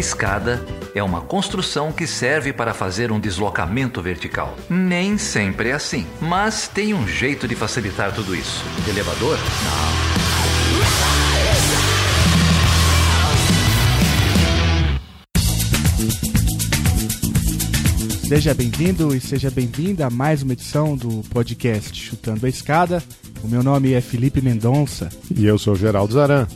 escada é uma construção que serve para fazer um deslocamento vertical. Nem sempre é assim, mas tem um jeito de facilitar tudo isso. De elevador? Não. Seja bem-vindo e seja bem-vinda a mais uma edição do podcast Chutando a Escada. O meu nome é Felipe Mendonça. E eu sou Geraldo Zaran.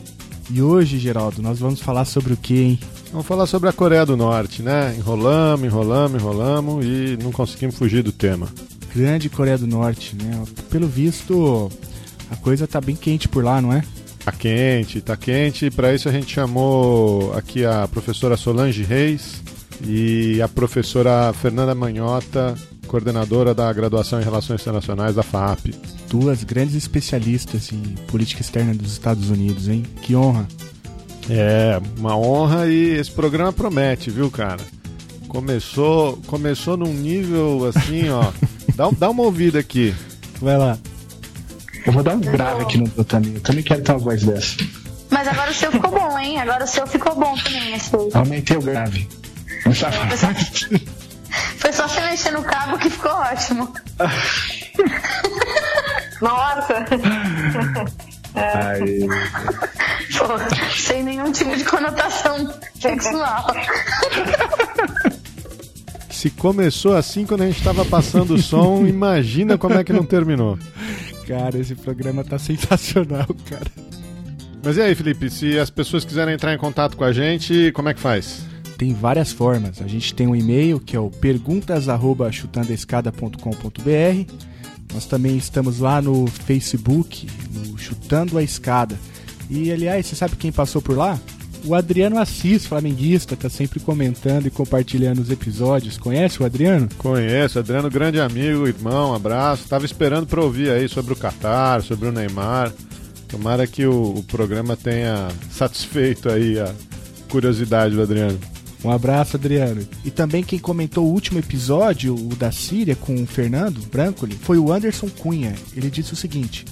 E hoje, Geraldo, nós vamos falar sobre o que, hein? Vamos falar sobre a Coreia do Norte, né? Enrolamos, enrolamos, enrolamos e não conseguimos fugir do tema. Grande Coreia do Norte, né? Pelo visto, a coisa tá bem quente por lá, não é? Tá quente, tá quente. Para isso a gente chamou aqui a professora Solange Reis e a professora Fernanda Manhota, coordenadora da graduação em Relações Internacionais da FAP. Duas grandes especialistas em política externa dos Estados Unidos, hein? Que honra. É, uma honra e esse programa promete, viu, cara? Começou, começou num nível assim, ó. dá, dá uma ouvida aqui. Vai lá. Eu vou dar um grave aqui no também. Eu também quero ter uma voz dessa. Mas agora o seu ficou bom, hein? Agora o seu ficou bom também, esse. Aumentei o grave. Tá Foi só, foi só você mexer no cabo que ficou ótimo. Nossa! Aí. Pô, sem nenhum tipo de conotação sexual. Se começou assim quando a gente tava passando o som, imagina como é que não terminou. Cara, esse programa tá sensacional, cara. Mas e aí, Felipe, se as pessoas quiserem entrar em contato com a gente, como é que faz? Tem várias formas. A gente tem um e-mail que é o perguntas@chutandoaescada.com.br. Nós também estamos lá no Facebook, no Chutando a Escada. E aliás, você sabe quem passou por lá? O Adriano Assis, flamenguista, tá sempre comentando e compartilhando os episódios. Conhece o Adriano? Conheço, Adriano, grande amigo, irmão, abraço. Tava esperando para ouvir aí sobre o Qatar, sobre o Neymar. Tomara que o, o programa tenha satisfeito aí a curiosidade do Adriano. Um abraço, Adriano. E também quem comentou o último episódio, o da Síria, com o Fernando Brancoli, foi o Anderson Cunha. Ele disse o seguinte: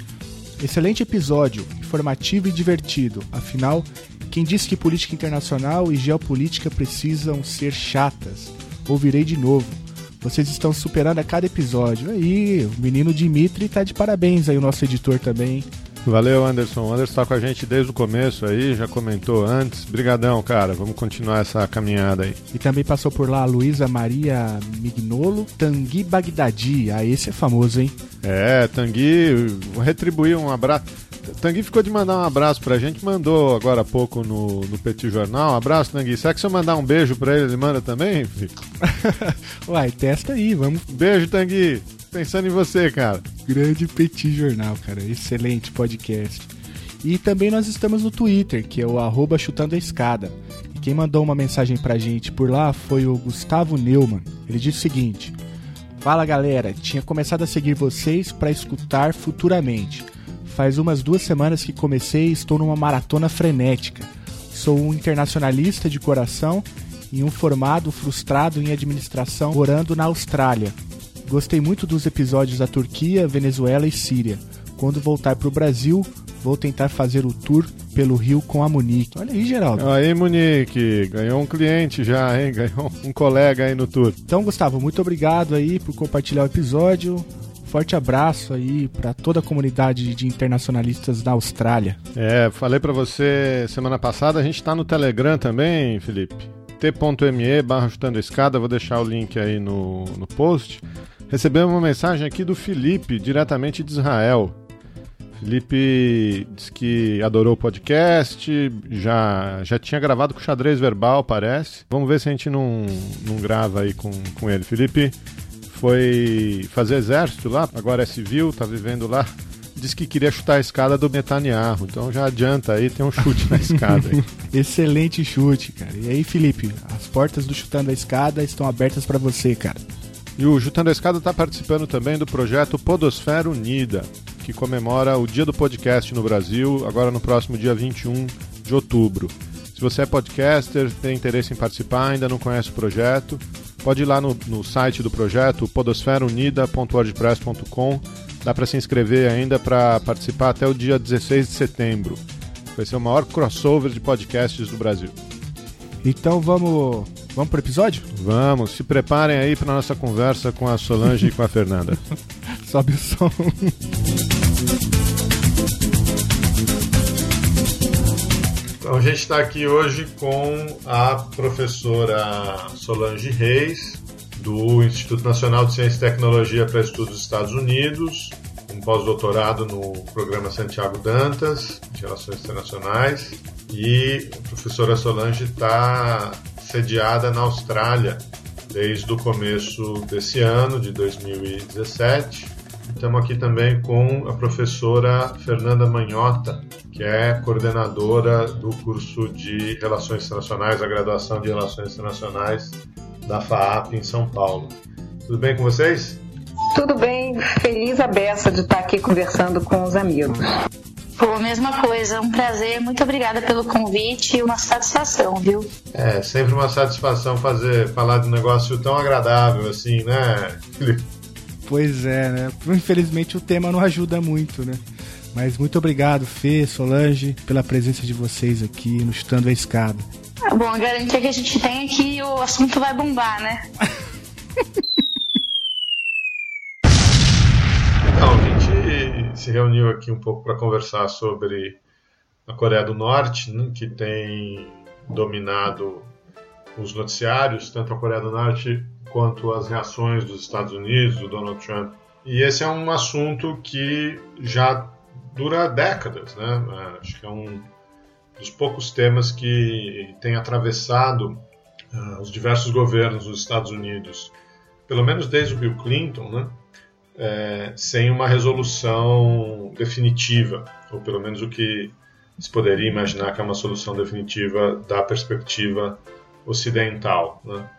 Excelente episódio, informativo e divertido. Afinal, quem disse que política internacional e geopolítica precisam ser chatas? Ouvirei de novo. Vocês estão superando a cada episódio. Aí, o menino Dimitri tá de parabéns aí, o nosso editor também. Valeu, Anderson. O Anderson tá com a gente desde o começo aí, já comentou antes. Brigadão, cara. Vamos continuar essa caminhada aí. E também passou por lá a Luísa Maria Mignolo, Tanguy Bagdadi. Ah, esse é famoso, hein? É, Tanguy, vou retribuir um abraço. Tanguy ficou de mandar um abraço pra gente, mandou agora há pouco no, no Petit Jornal. Um abraço, Tanguy. Será que se eu mandar um beijo pra ele, ele manda também? Uai, testa aí, vamos. Beijo, Tanguy. Pensando em você, cara. Grande Petit Jornal, cara. Excelente podcast. E também nós estamos no Twitter, que é o arroba chutando a escada. E quem mandou uma mensagem pra gente por lá foi o Gustavo Neumann. Ele disse o seguinte: Fala galera, tinha começado a seguir vocês para escutar futuramente. Faz umas duas semanas que comecei e estou numa maratona frenética. Sou um internacionalista de coração e um formado frustrado em administração morando na Austrália. Gostei muito dos episódios da Turquia, Venezuela e Síria. Quando voltar para o Brasil, vou tentar fazer o tour pelo Rio com a Munique. Olha aí, Geraldo. Aí, Munique, ganhou um cliente já, hein? Ganhou um colega aí no tour. Então, Gustavo, muito obrigado aí por compartilhar o episódio. Forte abraço aí para toda a comunidade de internacionalistas da Austrália. É, falei para você semana passada, a gente está no Telegram também, Felipe. t.me barra escada, vou deixar o link aí no, no post. Recebemos uma mensagem aqui do Felipe, diretamente de Israel. Felipe disse que adorou o podcast, já, já tinha gravado com xadrez verbal, parece. Vamos ver se a gente não, não grava aí com, com ele. Felipe foi fazer exército lá, agora é civil, tá vivendo lá. Diz que queria chutar a escada do Netanyahu, então já adianta aí, tem um chute na escada. Aí. Excelente chute, cara. E aí, Felipe, as portas do Chutando a Escada estão abertas para você, cara. E o Chutando a Escada está participando também do projeto Podosfera Unida, que comemora o Dia do Podcast no Brasil, agora no próximo dia 21 de outubro. Se você é podcaster, tem interesse em participar, ainda não conhece o projeto, pode ir lá no, no site do projeto, podosferaunida.wordpress.com. Dá para se inscrever ainda para participar até o dia 16 de setembro. Vai ser o maior crossover de podcasts do Brasil. Então vamos, vamos pro episódio? Vamos, se preparem aí para nossa conversa com a Solange e com a Fernanda. Sobe o som. Então a gente está aqui hoje com a professora Solange Reis, do Instituto Nacional de Ciência e Tecnologia para Estudos dos Estados Unidos, um pós-doutorado no programa Santiago Dantas, de Relações Internacionais, e a professora Solange está sediada na Austrália desde o começo desse ano, de 2017. Estamos aqui também com a professora Fernanda Manhota, que é coordenadora do curso de Relações Internacionais, a graduação de Relações Internacionais da FAAP em São Paulo. Tudo bem com vocês? Tudo bem, feliz a beça de estar aqui conversando com os amigos. Pô, mesma coisa, um prazer, muito obrigada pelo convite e uma satisfação, viu? É, sempre uma satisfação fazer, falar de um negócio tão agradável assim, né, Felipe? Pois é, né? Infelizmente o tema não ajuda muito, né? Mas muito obrigado, Fê, Solange, pela presença de vocês aqui no Chutando a Escada. Ah, bom, a garantia que a gente tem é que o assunto vai bombar, né? se reuniu aqui um pouco para conversar sobre a Coreia do Norte, né, que tem dominado os noticiários, tanto a Coreia do Norte quanto as reações dos Estados Unidos, do Donald Trump. E esse é um assunto que já dura décadas, né? Acho que é um dos poucos temas que tem atravessado uh, os diversos governos dos Estados Unidos, pelo menos desde o Bill Clinton, né? É, sem uma resolução definitiva, ou pelo menos o que se poderia imaginar que é uma solução definitiva da perspectiva ocidental. Né?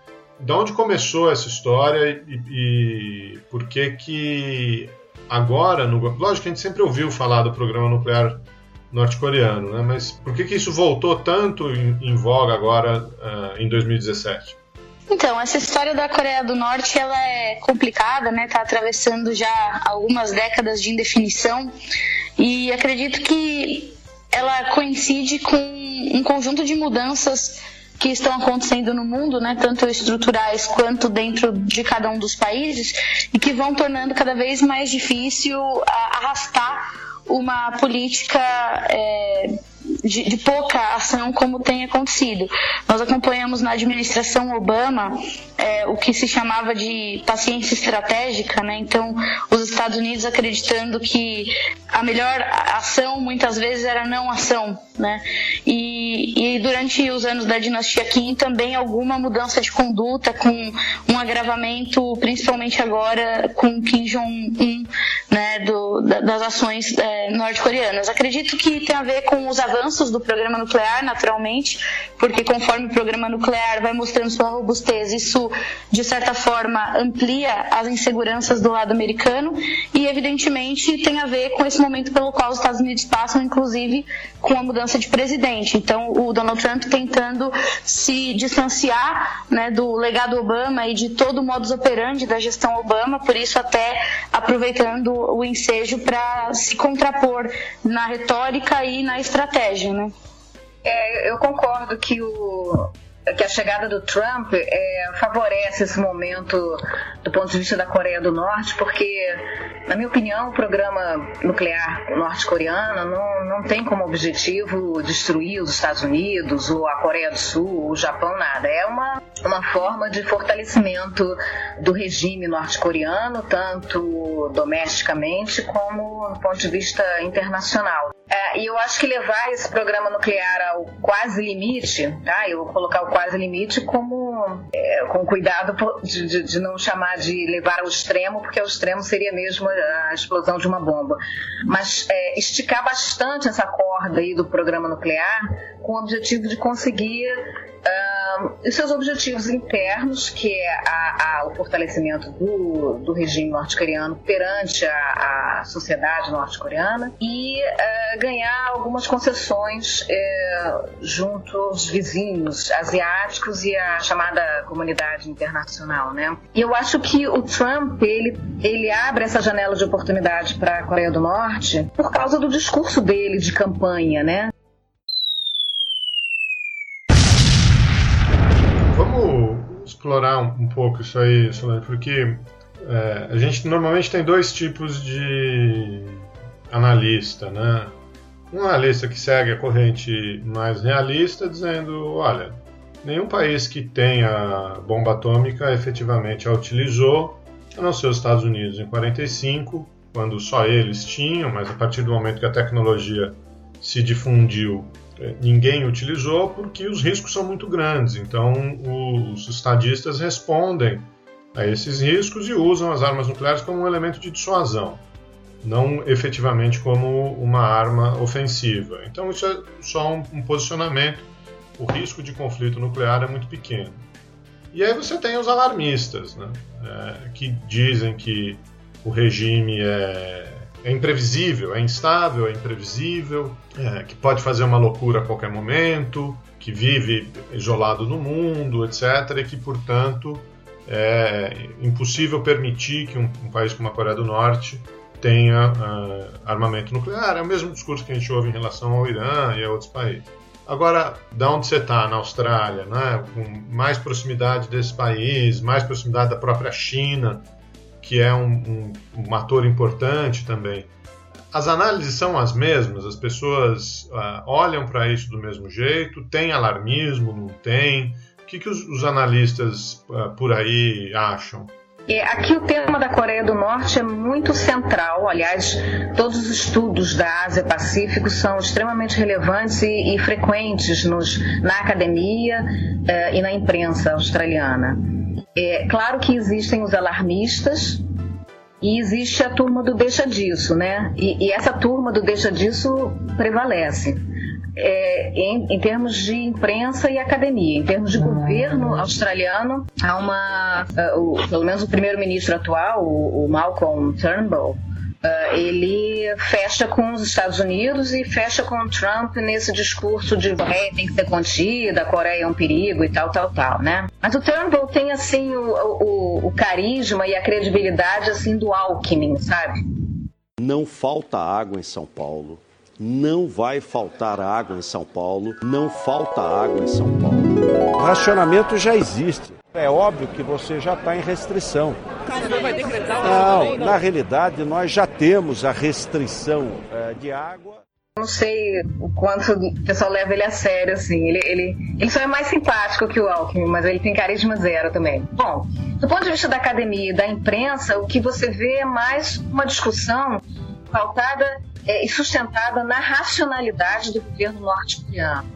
De onde começou essa história e, e, por que que agora, no, lógico que a gente sempre ouviu falar do programa nuclear norte-coreano, né? mas por que que isso voltou tanto em, em voga agora uh, em 2017? Então, essa história da Coreia do Norte ela é complicada, né? Tá atravessando já algumas décadas de indefinição e acredito que ela coincide com um conjunto de mudanças que estão acontecendo no mundo, né, tanto estruturais quanto dentro de cada um dos países, e que vão tornando cada vez mais difícil arrastar uma política é, de, de, pouca ação como tem acontecido. Nós acompanhamos na administração Obama é, o que se chamava de paciência estratégica, né? Então, os Estados Unidos acreditando que a melhor ação muitas vezes era não ação, né? E, e durante os anos da dinastia Kim também alguma mudança de conduta com um agravamento, principalmente agora com Kim Jong-un, né? Do, das ações é, norte-coreanas. Acredito que tem a ver com os avanços do programa nuclear, naturalmente, porque conforme o programa nuclear vai mostrando sua robustez, isso de certa forma amplia as inseguranças do lado americano e evidentemente tem a ver com esse momento pelo qual os Estados Unidos passam, inclusive com a mudança de presidente. Então, o Donald Trump tentando se distanciar né, do legado Obama e de todo o modus operandi da gestão Obama, por isso até aproveitando o ensejo para se contrapor na retórica e na estratégia, né? É, eu concordo que o, que a chegada do Trump é, favorece esse momento do ponto de vista da Coreia do Norte, porque, na minha opinião, o programa nuclear norte-coreano não, não tem como objetivo destruir os Estados Unidos, ou a Coreia do Sul, ou o Japão, nada. É uma, uma forma de fortalecimento do regime norte-coreano, tanto domesticamente como do ponto de vista internacional. É, e eu acho que levar esse programa nuclear ao quase limite, tá? eu vou colocar o quase limite como é, com cuidado de, de, de, não chamar de levar ao extremo, porque o extremo seria mesmo a explosão de uma bomba. Mas é, esticar bastante essa corda aí do programa nuclear com o objetivo de conseguir uh, seus objetivos internos, que é a, a, o fortalecimento do, do regime norte-coreano perante a, a sociedade norte-coreana e uh, ganhar algumas concessões uh, junto aos vizinhos asiáticos e a chamada comunidade internacional, né? E eu acho que o Trump ele, ele abre essa janela de oportunidade para a Coreia do Norte por causa do discurso dele de campanha, né? Vamos explorar um, um pouco isso aí, Solane, porque é, a gente normalmente tem dois tipos de analista, né? Um analista que segue a corrente mais realista, dizendo, olha, nenhum país que tenha bomba atômica efetivamente a utilizou, a não ser os Estados Unidos em 45, quando só eles tinham, mas a partir do momento que a tecnologia se difundiu, ninguém utilizou porque os riscos são muito grandes. Então, os estadistas respondem a esses riscos e usam as armas nucleares como um elemento de dissuasão, não efetivamente como uma arma ofensiva. Então, isso é só um, um posicionamento. O risco de conflito nuclear é muito pequeno. E aí você tem os alarmistas, né, é, que dizem que o regime é é imprevisível, é instável, é imprevisível, é, que pode fazer uma loucura a qualquer momento, que vive isolado no mundo, etc., e que, portanto, é impossível permitir que um, um país como a Coreia do Norte tenha uh, armamento nuclear. É o mesmo discurso que a gente ouve em relação ao Irã e a outros países. Agora, da onde você está, na Austrália, né, com mais proximidade desse país, mais proximidade da própria China, que é um, um, um ator importante também. As análises são as mesmas, as pessoas uh, olham para isso do mesmo jeito, tem alarmismo, não tem? O que, que os, os analistas uh, por aí acham? É, aqui o tema da Coreia do Norte é muito central. Aliás, todos os estudos da Ásia-Pacífico são extremamente relevantes e, e frequentes nos, na academia uh, e na imprensa australiana. É claro que existem os alarmistas e existe a turma do deixa disso, né? E, e essa turma do deixa disso prevalece. É, em, em, termos de imprensa e academia. Em termos de governo australiano, há uma. Uh, o, pelo menos o primeiro-ministro atual, o, o Malcolm Turnbull, Uh, ele fecha com os Estados Unidos e fecha com o Trump nesse discurso de Coreia tem que ser contida, a Coreia é um perigo e tal, tal, tal, né? Mas o Turnbull tem, assim, o, o, o carisma e a credibilidade, assim, do Alckmin, sabe? Não falta água em São Paulo. Não vai faltar água em São Paulo. Não falta água em São Paulo. O racionamento já existe. É óbvio que você já está em restrição. Não, na realidade nós já temos a restrição é, de água. Não sei o quanto o pessoal leva ele a sério, assim. Ele, ele, ele só é mais simpático que o Alckmin, mas ele tem carisma zero também. Bom, do ponto de vista da academia e da imprensa, o que você vê é mais uma discussão pautada é, e sustentada na racionalidade do governo norte-coreano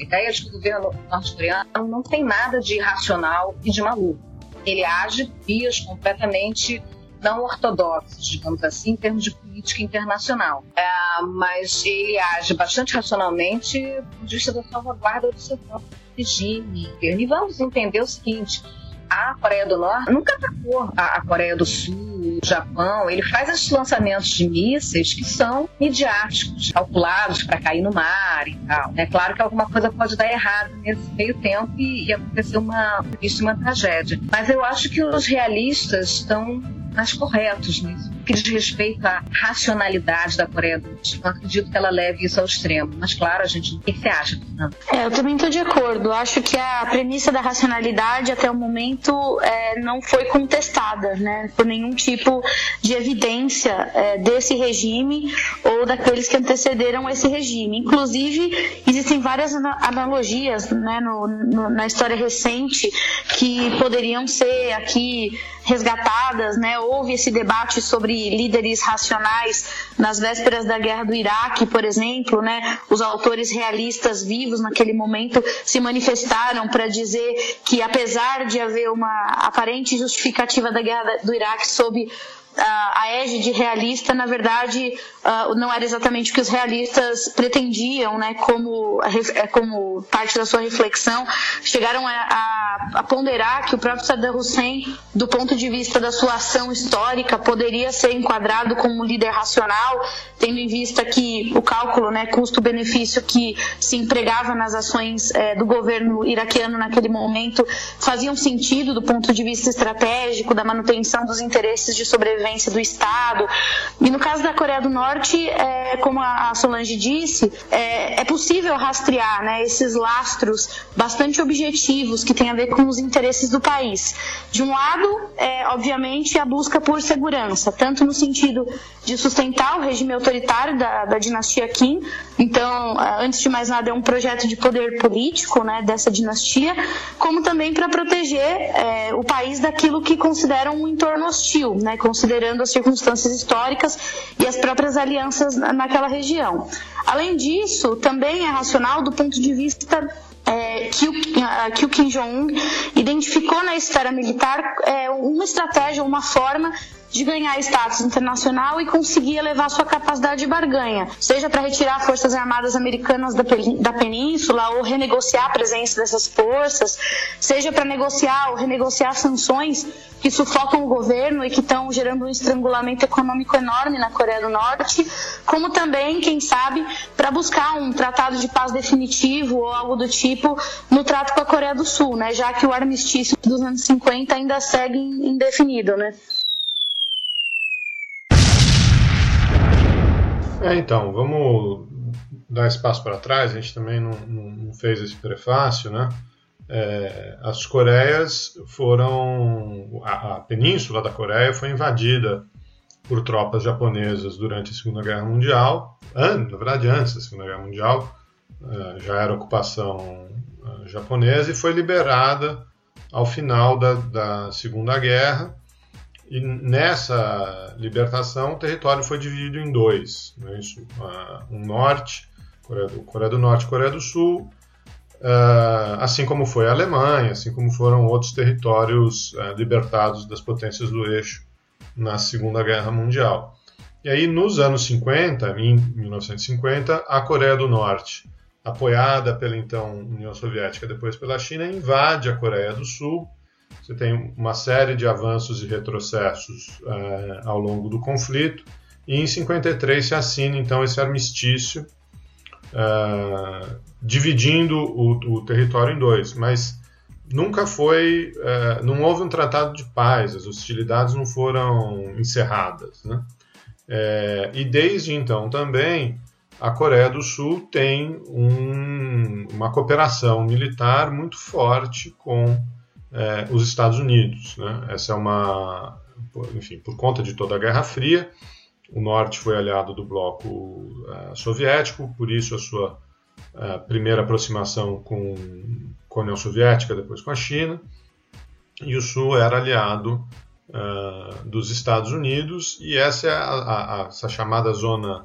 a ideia de que o governo norte-coreano não tem nada de irracional e de maluco. Ele age por vias completamente não ortodoxas, digamos assim, em termos de política internacional. É, mas ele age bastante racionalmente do vista da salvaguarda do seu próprio regime. E vamos entender o seguinte: a Coreia do Norte nunca atacou a Coreia do Sul o Japão, ele faz esses lançamentos de mísseis que são midiáticos, calculados para cair no mar e tal. É claro que alguma coisa pode dar errado nesse meio tempo e, e acontecer uma, uma tragédia. Mas eu acho que os realistas estão mais corretos nisso. Que diz respeito à racionalidade da Coreia do Norte. Não acredito que ela leve isso ao extremo. Mas, claro, a gente. O que você acha, Fernanda? É, eu também estou de acordo. Acho que a premissa da racionalidade, até o momento, é, não foi contestada, né? Por nenhum tipo de evidência é, desse regime ou daqueles que antecederam esse regime. Inclusive, existem várias analogias né, no, no, na história recente que poderiam ser aqui resgatadas, né? Houve esse debate sobre líderes racionais nas vésperas da guerra do Iraque, por exemplo, né? Os autores realistas vivos naquele momento se manifestaram para dizer que apesar de haver uma aparente justificativa da guerra do Iraque sob a égide realista, na verdade, uh, não era exatamente o que os realistas pretendiam, né, como, é, como parte da sua reflexão, chegaram a, a, a, ponderar que o próprio Saddam Hussein, do ponto de vista da sua ação histórica, poderia ser enquadrado como líder racional, tendo em vista que o cálculo, né, custo-benefício que se empregava nas ações é, do governo iraquiano naquele momento faziam sentido do ponto de vista estratégico, da manutenção dos interesses de sobrevivência sobrevivência do Estado. E no caso da Coreia do Norte, é, como a Solange disse, é, é possível rastrear né, esses lastros bastante objetivos que têm a ver com os interesses do país. De um lado, é, obviamente, a busca por segurança, tanto no sentido de sustentar o regime autoritário da, da dinastia Kim, então, antes de mais nada, é um projeto de poder político né, dessa dinastia, como também para proteger é, o país daquilo que consideram um entorno hostil, né, considerando as circunstâncias históricas e as próprias alianças naquela região. Além disso, também é racional do ponto de vista é, que, o, que o Kim Jong-un identificou na esfera militar é, uma estratégia, uma forma de ganhar status internacional e conseguir elevar sua capacidade de barganha, seja para retirar forças armadas americanas da, da península ou renegociar a presença dessas forças, seja para negociar ou renegociar sanções que sufocam o governo e que estão gerando um estrangulamento econômico enorme na Coreia do Norte, como também, quem sabe, para buscar um tratado de paz definitivo ou algo do tipo no trato com a Coreia do Sul, né, já que o armistício dos anos 50 ainda segue indefinido, né? É, então, vamos dar espaço para trás, a gente também não, não, fez esse prefácio, né? É, as Coreias foram. A, a, península da Coreia foi invadida por tropas japonesas durante a Segunda Guerra Mundial. An, na verdade, antes da Segunda Guerra Mundial, é, já era ocupação é, japonesa e foi liberada ao final da, da Segunda Guerra e nessa libertação, o território foi dividido em dois: né? Isso, uh, um norte, Coreia do, Coreia do Norte e Coreia do Sul, uh, assim como foi a Alemanha, assim como foram outros territórios uh, libertados das potências do eixo na Segunda Guerra Mundial. E aí, nos anos 50, em 1950, a Coreia do Norte, apoiada pela então União Soviética, depois pela China, invade a Coreia do Sul você tem uma série de avanços e retrocessos é, ao longo do conflito, e em 53 se assina então esse armistício, é, dividindo o, o, território em dois, mas nunca foi, é, não houve um tratado de paz, as hostilidades não foram encerradas, né? É, e desde então também a Coreia do Sul tem um, uma cooperação militar muito forte com é, os Estados Unidos. Né? Essa é uma, enfim, por conta de toda a Guerra Fria, o Norte foi aliado do bloco uh, soviético, por isso a sua uh, primeira aproximação com, com, a União Soviética, depois com a China, e o Sul era aliado uh, dos Estados Unidos, e essa é a, a, a, essa chamada zona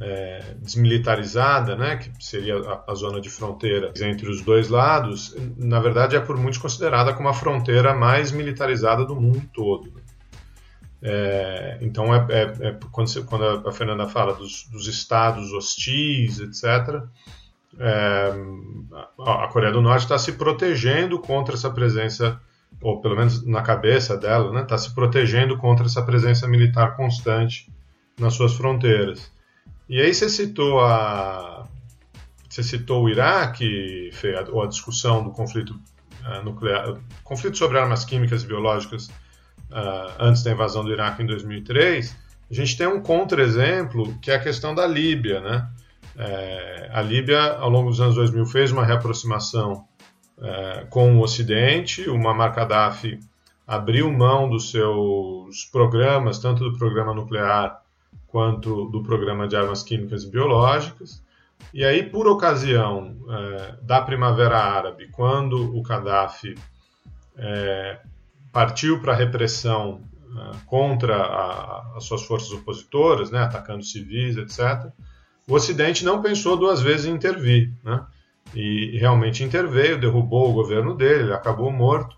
é, desmilitarizada, né, que seria a, a, zona de fronteira entre os dois lados, na verdade é por muitos considerada como a fronteira mais militarizada do mundo todo. É, então, é, é, é quando, você, quando, a Fernanda fala dos, dos estados hostis, etc., é, a Coreia do Norte está se protegendo contra essa presença, ou pelo menos na cabeça dela, está né, tá se protegendo contra essa presença militar constante nas suas fronteiras. E aí você citou a você citou o Iraque, Fê, ou a discussão do conflito uh, nuclear, conflito sobre armas químicas e biológicas uh, antes da invasão do Iraque em 2003. A gente tem um contra-exemplo que é a questão da Líbia, né? É, a Líbia, ao longo dos anos 2000, fez uma reaproximação é, com o Ocidente. O Muammar Gaddafi abriu mão dos seus programas, tanto do programa nuclear quanto do programa de armas químicas e biológicas. E aí, por ocasião é, da Primavera Árabe, quando o Gaddafi é, partiu para a repressão é, contra a, as suas forças opositoras, né, atacando civis, etc., o Ocidente não pensou duas vezes em intervir. Né? E realmente interveio, derrubou o governo dele, ele acabou morto.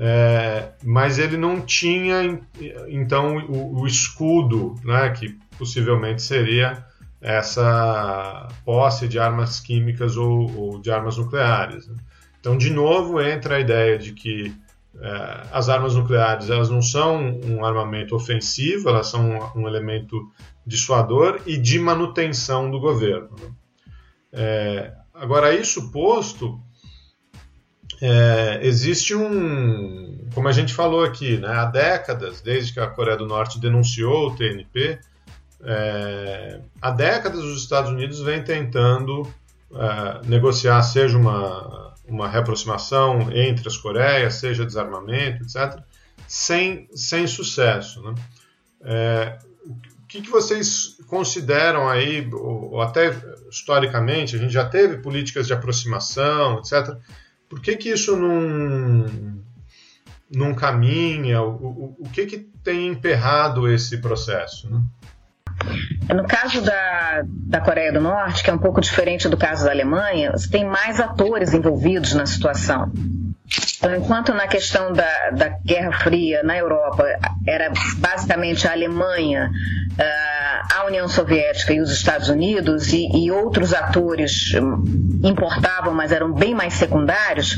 É, mas ele não tinha então o, o, escudo, né, que possivelmente seria essa posse de armas químicas ou, ou de armas nucleares. Né? Então, de novo, entra a ideia de que é, as armas nucleares elas não são um armamento ofensivo, elas são um, um elemento dissuador e de manutenção do governo. Né? É, agora, isso posto, é, existe um, como a gente falou aqui, né, há décadas, desde que a Coreia do Norte denunciou o TNP, é, há décadas os Estados Unidos vêm tentando é, negociar, seja uma, uma reaproximação entre as Coreias, seja desarmamento, etc., sem, sem sucesso. Né? É, o que, que vocês consideram aí, ou, ou até historicamente, a gente já teve políticas de aproximação, etc., por que, que isso não, não caminha? O, o, o que, que tem emperrado esse processo? Né? No caso da, da Coreia do Norte, que é um pouco diferente do caso da Alemanha, você tem mais atores envolvidos na situação. Então, enquanto na questão da, da Guerra Fria na Europa era basicamente a Alemanha, ah, a União Soviética e os Estados Unidos, e, e outros atores hum, importavam, mas eram bem mais secundários,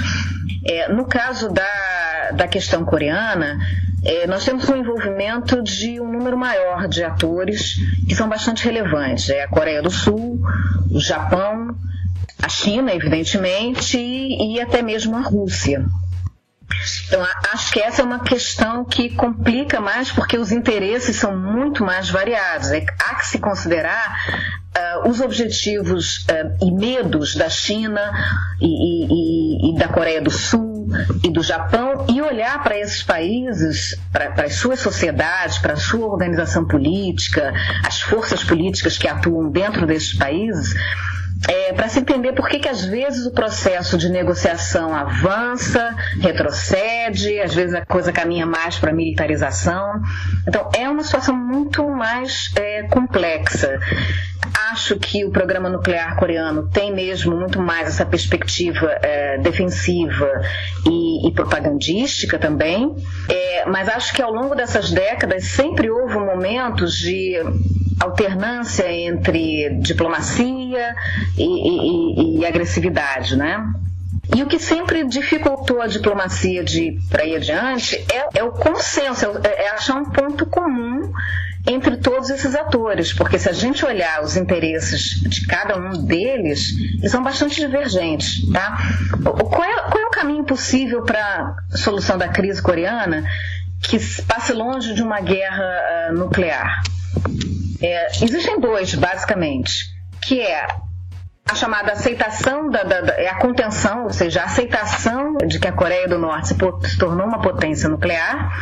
é, no caso da, da questão coreana, é, nós temos um envolvimento de um número maior de atores que são bastante relevantes. É a Coreia do Sul, o Japão, a China, evidentemente, e, e até mesmo a Rússia. Então, acho que essa é uma questão que complica mais porque os interesses são muito mais variados. É, há que se considerar uh, os objetivos uh, e medos da China e, e, e, da Coreia do Sul e do Japão e olhar para esses países, para as suas sociedades, para a sua organização política, as forças políticas que atuam dentro desses países é, para se entender por que, que às vezes o processo de negociação avança, retrocede, às vezes a coisa caminha mais para militarização. Então é uma situação muito mais é, complexa. Acho que o programa nuclear coreano tem mesmo muito mais essa perspectiva é, defensiva e, e, propagandística também, é, mas acho que ao longo dessas décadas sempre houve momentos de alternância entre diplomacia e, e, e agressividade, né? E o que sempre dificultou a diplomacia de para ir adiante é, é o consenso, é, é, achar um ponto comum entre todos esses atores, porque se a gente olhar os interesses de cada um deles, eles são bastante divergentes, tá? Qual é, qual é o caminho possível para a solução da crise coreana que passe longe de uma guerra uh, nuclear? É, existem dois, basicamente, que é a chamada aceitação da, da, da, é a contenção, ou seja, a aceitação de que a Coreia do Norte se, tornou uma potência nuclear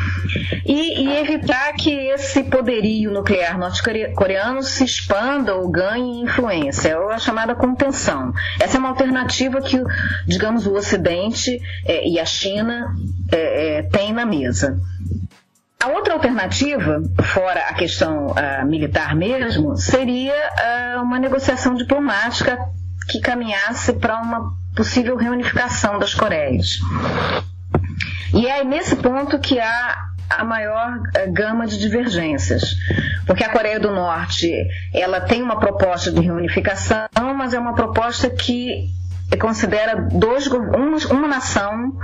e, e, evitar que esse poderio nuclear norte-coreano se expanda ou ganhe influência, é a chamada contenção. Essa é uma alternativa que, digamos, o Ocidente é, e a China é, é tem na mesa. A outra alternativa, fora a questão uh, militar mesmo, seria uh, uma negociação diplomática que caminhasse para uma possível reunificação das Coreias. E é nesse ponto que há a maior uh, gama de divergências, porque a Coreia do Norte ela tem uma proposta de reunificação, mas é uma proposta que considera dois, uma, uma nação,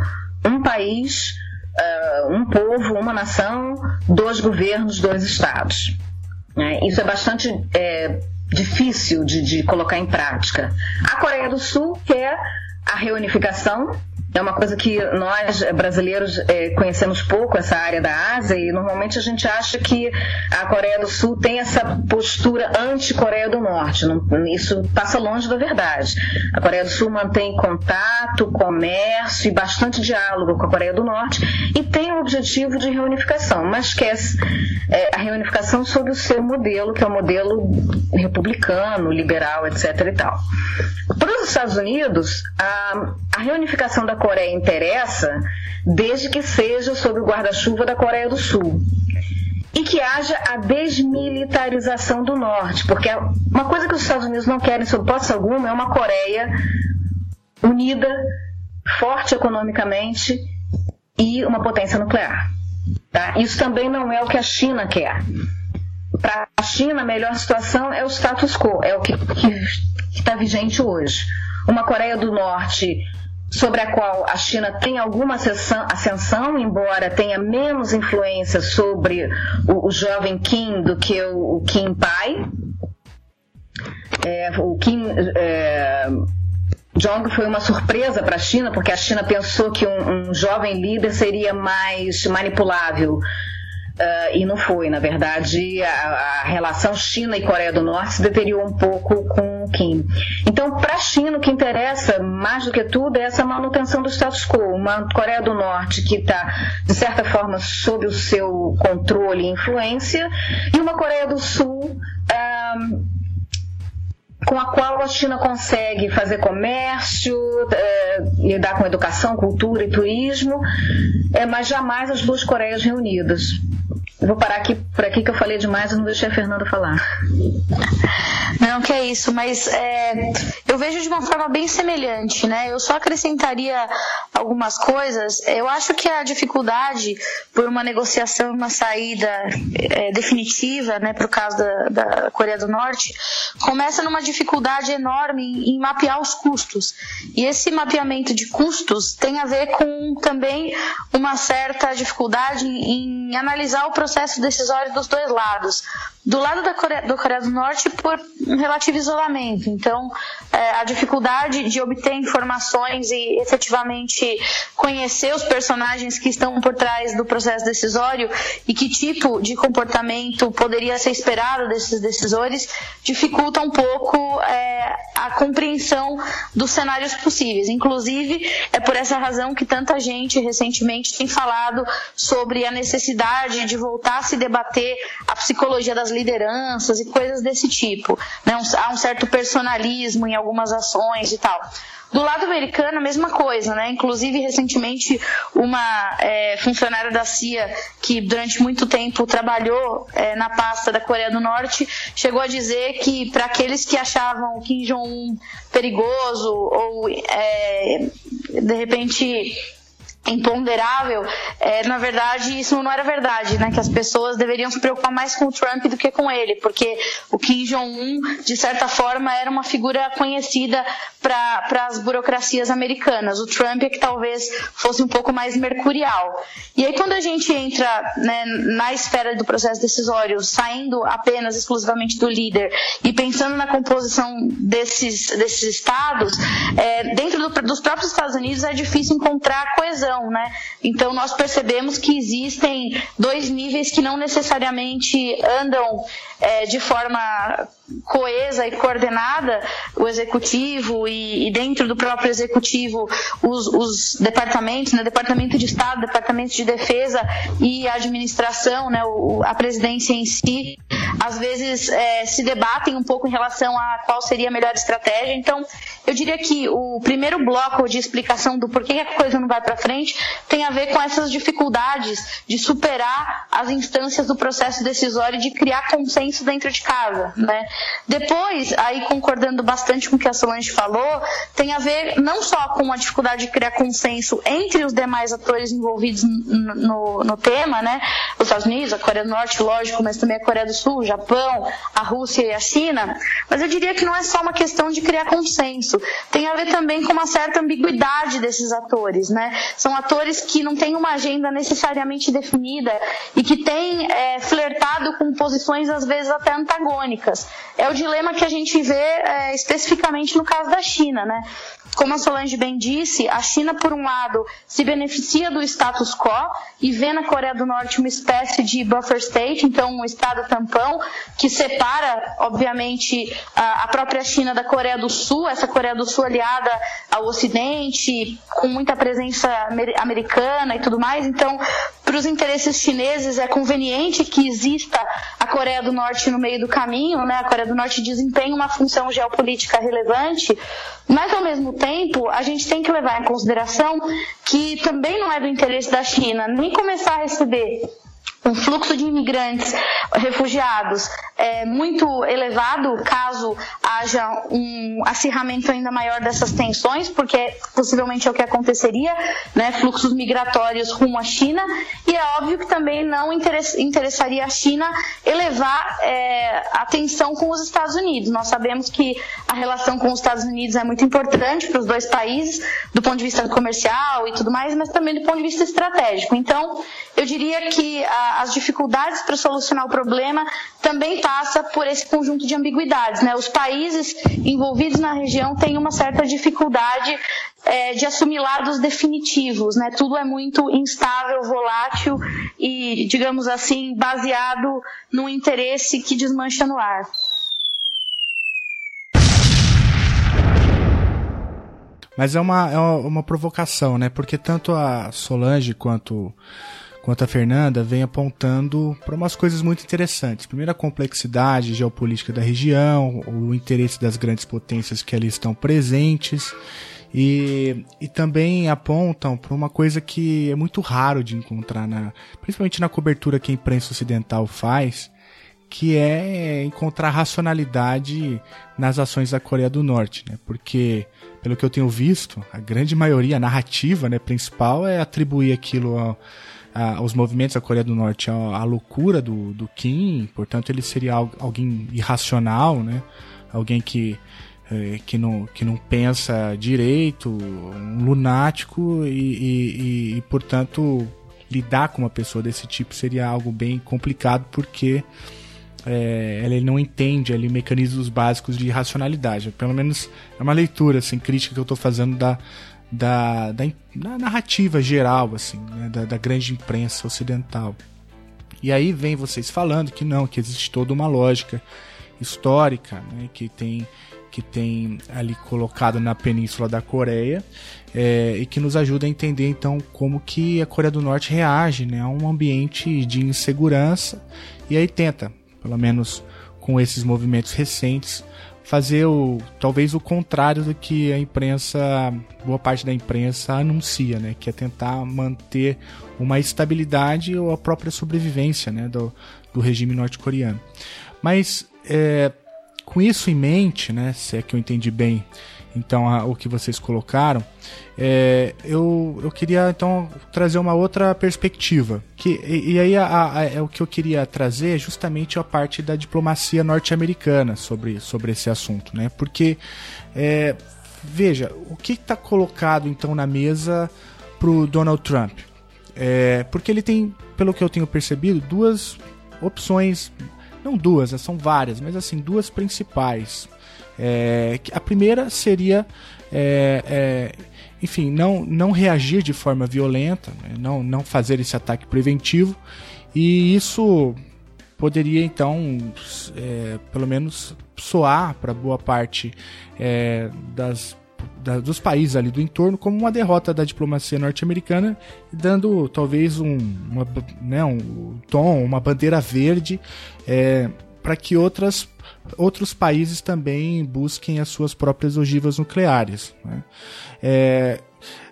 um país uh, um povo, uma nação, dois governos, dois estados. É, isso é bastante é, difícil de, de colocar em prática. A Coreia do Sul quer a reunificação é uma coisa que nós brasileiros é, conhecemos pouco essa área da Ásia e normalmente a gente acha que a Coreia do Sul tem essa postura anti-Coreia do Norte. Não, isso passa longe da verdade. A Coreia do Sul mantém contato, comércio e bastante diálogo com a Coreia do Norte e tem o objetivo de reunificação, mas esquece é, a reunificação sob o seu modelo, que é o modelo republicano, liberal, etc. E tal. Para os Estados Unidos, a, a reunificação da Coreia interessa desde que seja sob o guarda-chuva da Coreia do Sul. E que haja a desmilitarização do Norte, porque uma coisa que os Estados Unidos não querem, sob posse alguma, é uma Coreia unida, forte economicamente e uma potência nuclear. Tá? Isso também não é o que a China quer. Para a China, a melhor situação é o status quo, é o que está vigente hoje. Uma Coreia do Norte sobre a qual a China tem alguma ascensão, embora tenha menos influência sobre o, o jovem Kim do que o, o Kim pai. É, o Kim é, Jong foi uma surpresa para a China, porque a China pensou que um, um jovem líder seria mais manipulável. Uh, e não foi, na verdade, a, a, relação China e Coreia do Norte se deteriorou um pouco com o Kim. Então, para a China, o que interessa mais do que tudo é essa manutenção do status quo. Uma Coreia do Norte que está, de certa forma, sob o seu controle e influência, e uma Coreia do Sul. Uh, com a qual a China consegue fazer comércio, é, lidar com educação, cultura e turismo, é, mas jamais as duas Coreias reunidas. Vou parar aqui por aqui que eu falei demais e não deixei a Fernanda falar. Não, que é isso, mas é, eu vejo de uma forma bem semelhante, né? Eu só acrescentaria algumas coisas. Eu acho que a dificuldade por uma negociação, uma saída é, definitiva, né, para o caso da, da, Coreia do Norte, começa numa dificuldade enorme em, mapear os custos. E esse mapeamento de custos tem a ver com também uma certa dificuldade em analisar o processo decisório dos dois lados. Do lado da Coreia, do Coreia do Norte, por um relativo isolamento. Então, é, a dificuldade de obter informações e efetivamente conhecer os personagens que estão por trás do processo decisório e que tipo de comportamento poderia ser esperado desses decisores dificulta um pouco é, a compreensão dos cenários possíveis. Inclusive, é por essa razão que tanta gente recentemente tem falado sobre a necessidade de voltar a se debater a psicologia das lideranças e coisas desse tipo. Né? Há um certo personalismo em algumas ações e tal. Do lado americano, a mesma coisa, né? Inclusive, recentemente, uma é, funcionária da CIA que durante muito tempo trabalhou é, na pasta da Coreia do Norte chegou a dizer que para aqueles que achavam o Kim Jong-un perigoso ou é, de repente imponderável, é, na verdade isso não era verdade, né? Que as pessoas deveriam se preocupar mais com o Trump do que com ele, porque o Kim Jong-un, de certa forma, era uma figura conhecida para as burocracias americanas. O Trump é que talvez fosse um pouco mais mercurial. E aí quando a gente entra né, na esfera do processo decisório, saindo apenas exclusivamente do líder e pensando na composição desses, desses estados, é, dentro do, dos próprios Estados Unidos é difícil encontrar coesão né? Então nós percebemos que existem dois níveis que não necessariamente andam é, de forma coesa e coordenada o executivo e, e, dentro do próprio executivo os, os departamentos, né, departamento de Estado, departamento de defesa e administração, né, o, a presidência em si, às vezes é, se debatem um pouco em relação a qual seria a melhor estratégia. Então, eu diria que o primeiro bloco de explicação do porquê a coisa não vai para frente tem a ver com essas dificuldades de superar as instâncias do processo decisório e de criar consenso dentro de casa, né? Depois, aí concordando bastante com o que a Solange falou, tem a ver não só com a dificuldade de criar consenso entre os demais atores envolvidos no, no, tema, né? Os Estados Unidos, a Coreia do Norte, lógico, mas também a Coreia do Sul, o Japão, a Rússia e a China. Mas eu diria que não é só uma questão de criar consenso, tem a ver também com uma certa ambiguidade desses atores, né? São atores que não têm uma agenda necessariamente definida e que têm é, flertado com posições às vezes até antagônicas. É o dilema que a gente vê é, especificamente no caso da China, né? Como a Solange bem disse, a China, por um lado, se beneficia do status quo e vê na Coreia do Norte uma espécie de buffer state, então um estado tampão, que separa, obviamente, a própria China da Coreia do Sul, essa Coreia do Sul aliada ao Ocidente, com muita presença americana e tudo mais. Então, para os interesses chineses, é conveniente que exista a Coreia do Norte no meio do caminho, né? A Coreia do Norte desempenha uma função geopolítica relevante, mas ao mesmo tempo a gente tem que levar em consideração que também não é do interesse da China nem começar a receber um fluxo de imigrantes refugiados é muito elevado caso haja um acirramento ainda maior dessas tensões, porque possivelmente é o que aconteceria, né, fluxos migratórios rumo à China, e é óbvio que também não interessaria a China elevar é, a tensão com os Estados Unidos. Nós sabemos que a relação com os Estados Unidos é muito importante para os dois países, do ponto de vista comercial e tudo mais, mas também do ponto de vista estratégico. Então, eu diria que a as dificuldades para solucionar o problema também passa por esse conjunto de ambiguidades. Né? Os países envolvidos na região têm uma certa dificuldade é, de assumir lados definitivos. Né? Tudo é muito instável, volátil e, digamos assim, baseado num interesse que desmancha no ar. Mas é uma, é uma provocação, né? Porque tanto a Solange quanto, quanto a Fernanda vem apontando para umas coisas muito interessantes. Primeiro, a complexidade geopolítica da região, o interesse das grandes potências que ali estão presentes. E, e também apontam para uma coisa que é muito raro de encontrar, na, principalmente na cobertura que a imprensa ocidental faz, que é encontrar racionalidade nas ações da Coreia do Norte, né? Porque pelo que eu tenho visto, a grande maioria, a narrativa né, principal é atribuir aquilo a, a, aos movimentos da Coreia do Norte, a, a loucura do, do Kim, portanto ele seria alguém irracional, né? alguém que, é, que, não, que não pensa direito, um lunático e, e, e, portanto, lidar com uma pessoa desse tipo seria algo bem complicado porque é, ele não entende ali mecanismos básicos de racionalidade. Pelo menos é uma leitura assim, crítica que eu estou fazendo da, da, da, da, narrativa geral assim, né, da, da grande imprensa ocidental. E aí vem vocês falando que não, que existe toda uma lógica histórica né, que tem que tem ali colocado na península da Coreia é, e que nos ajuda a entender então como que a Coreia do Norte reage né, a um ambiente de insegurança e aí tenta pelo menos com esses movimentos recentes, fazer o talvez o contrário do que a imprensa, boa parte da imprensa anuncia, né, que é tentar manter uma estabilidade ou a própria sobrevivência, né, do, do regime norte-coreano. Mas é, com isso em mente, né, se é que eu entendi bem então a, o que vocês colocaram, é, eu, eu queria então trazer uma outra perspectiva. Que, e, e aí a, a, é o que eu queria trazer é justamente a parte da diplomacia norte-americana sobre, sobre esse assunto, né? Porque é, veja, o que está colocado então na mesa para o Donald Trump? É, porque ele tem, pelo que eu tenho percebido, duas opções, não duas, né, são várias, mas assim, duas principais é, a primeira seria, é, é, enfim, não, não reagir de forma violenta, né? não, não fazer esse ataque preventivo, e isso poderia então, é, pelo menos, soar para boa parte é, das da, dos países ali do entorno como uma derrota da diplomacia norte-americana, dando talvez um, uma, né, um tom, uma bandeira verde é, para que outras outros países também busquem as suas próprias ogivas nucleares. Né? É,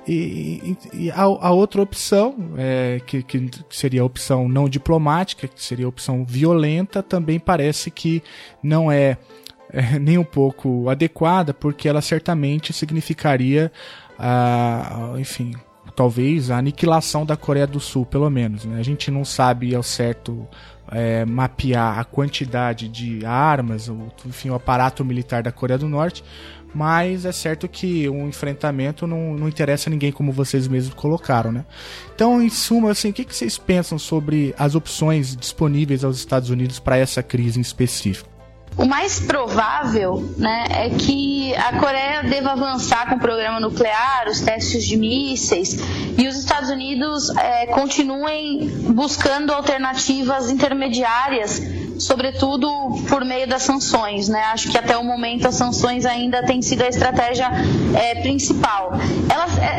e, e, a, a, outra opção, é, que, que, seria a opção não diplomática, que seria a opção violenta, também parece que não é, é nem um pouco adequada, porque ela certamente significaria, a, enfim, talvez a aniquilação da Coreia do Sul, pelo menos. Né? A gente não sabe ao certo é, mapear a quantidade de armas, o, enfim, o aparato militar da Coreia do Norte, mas é certo que um enfrentamento não, não interessa a ninguém, como vocês mesmos colocaram, né? Então, em suma, assim, o que, que vocês pensam sobre as opções disponíveis aos Estados Unidos para essa crise em específico? O mais provável né, é que a Coreia deva avançar com o programa nuclear, os testes de mísseis, e os Estados Unidos é, continuem buscando alternativas intermediárias sobretudo por meio das sanções. Né? Acho que até o momento as sanções ainda têm sido a estratégia é, principal.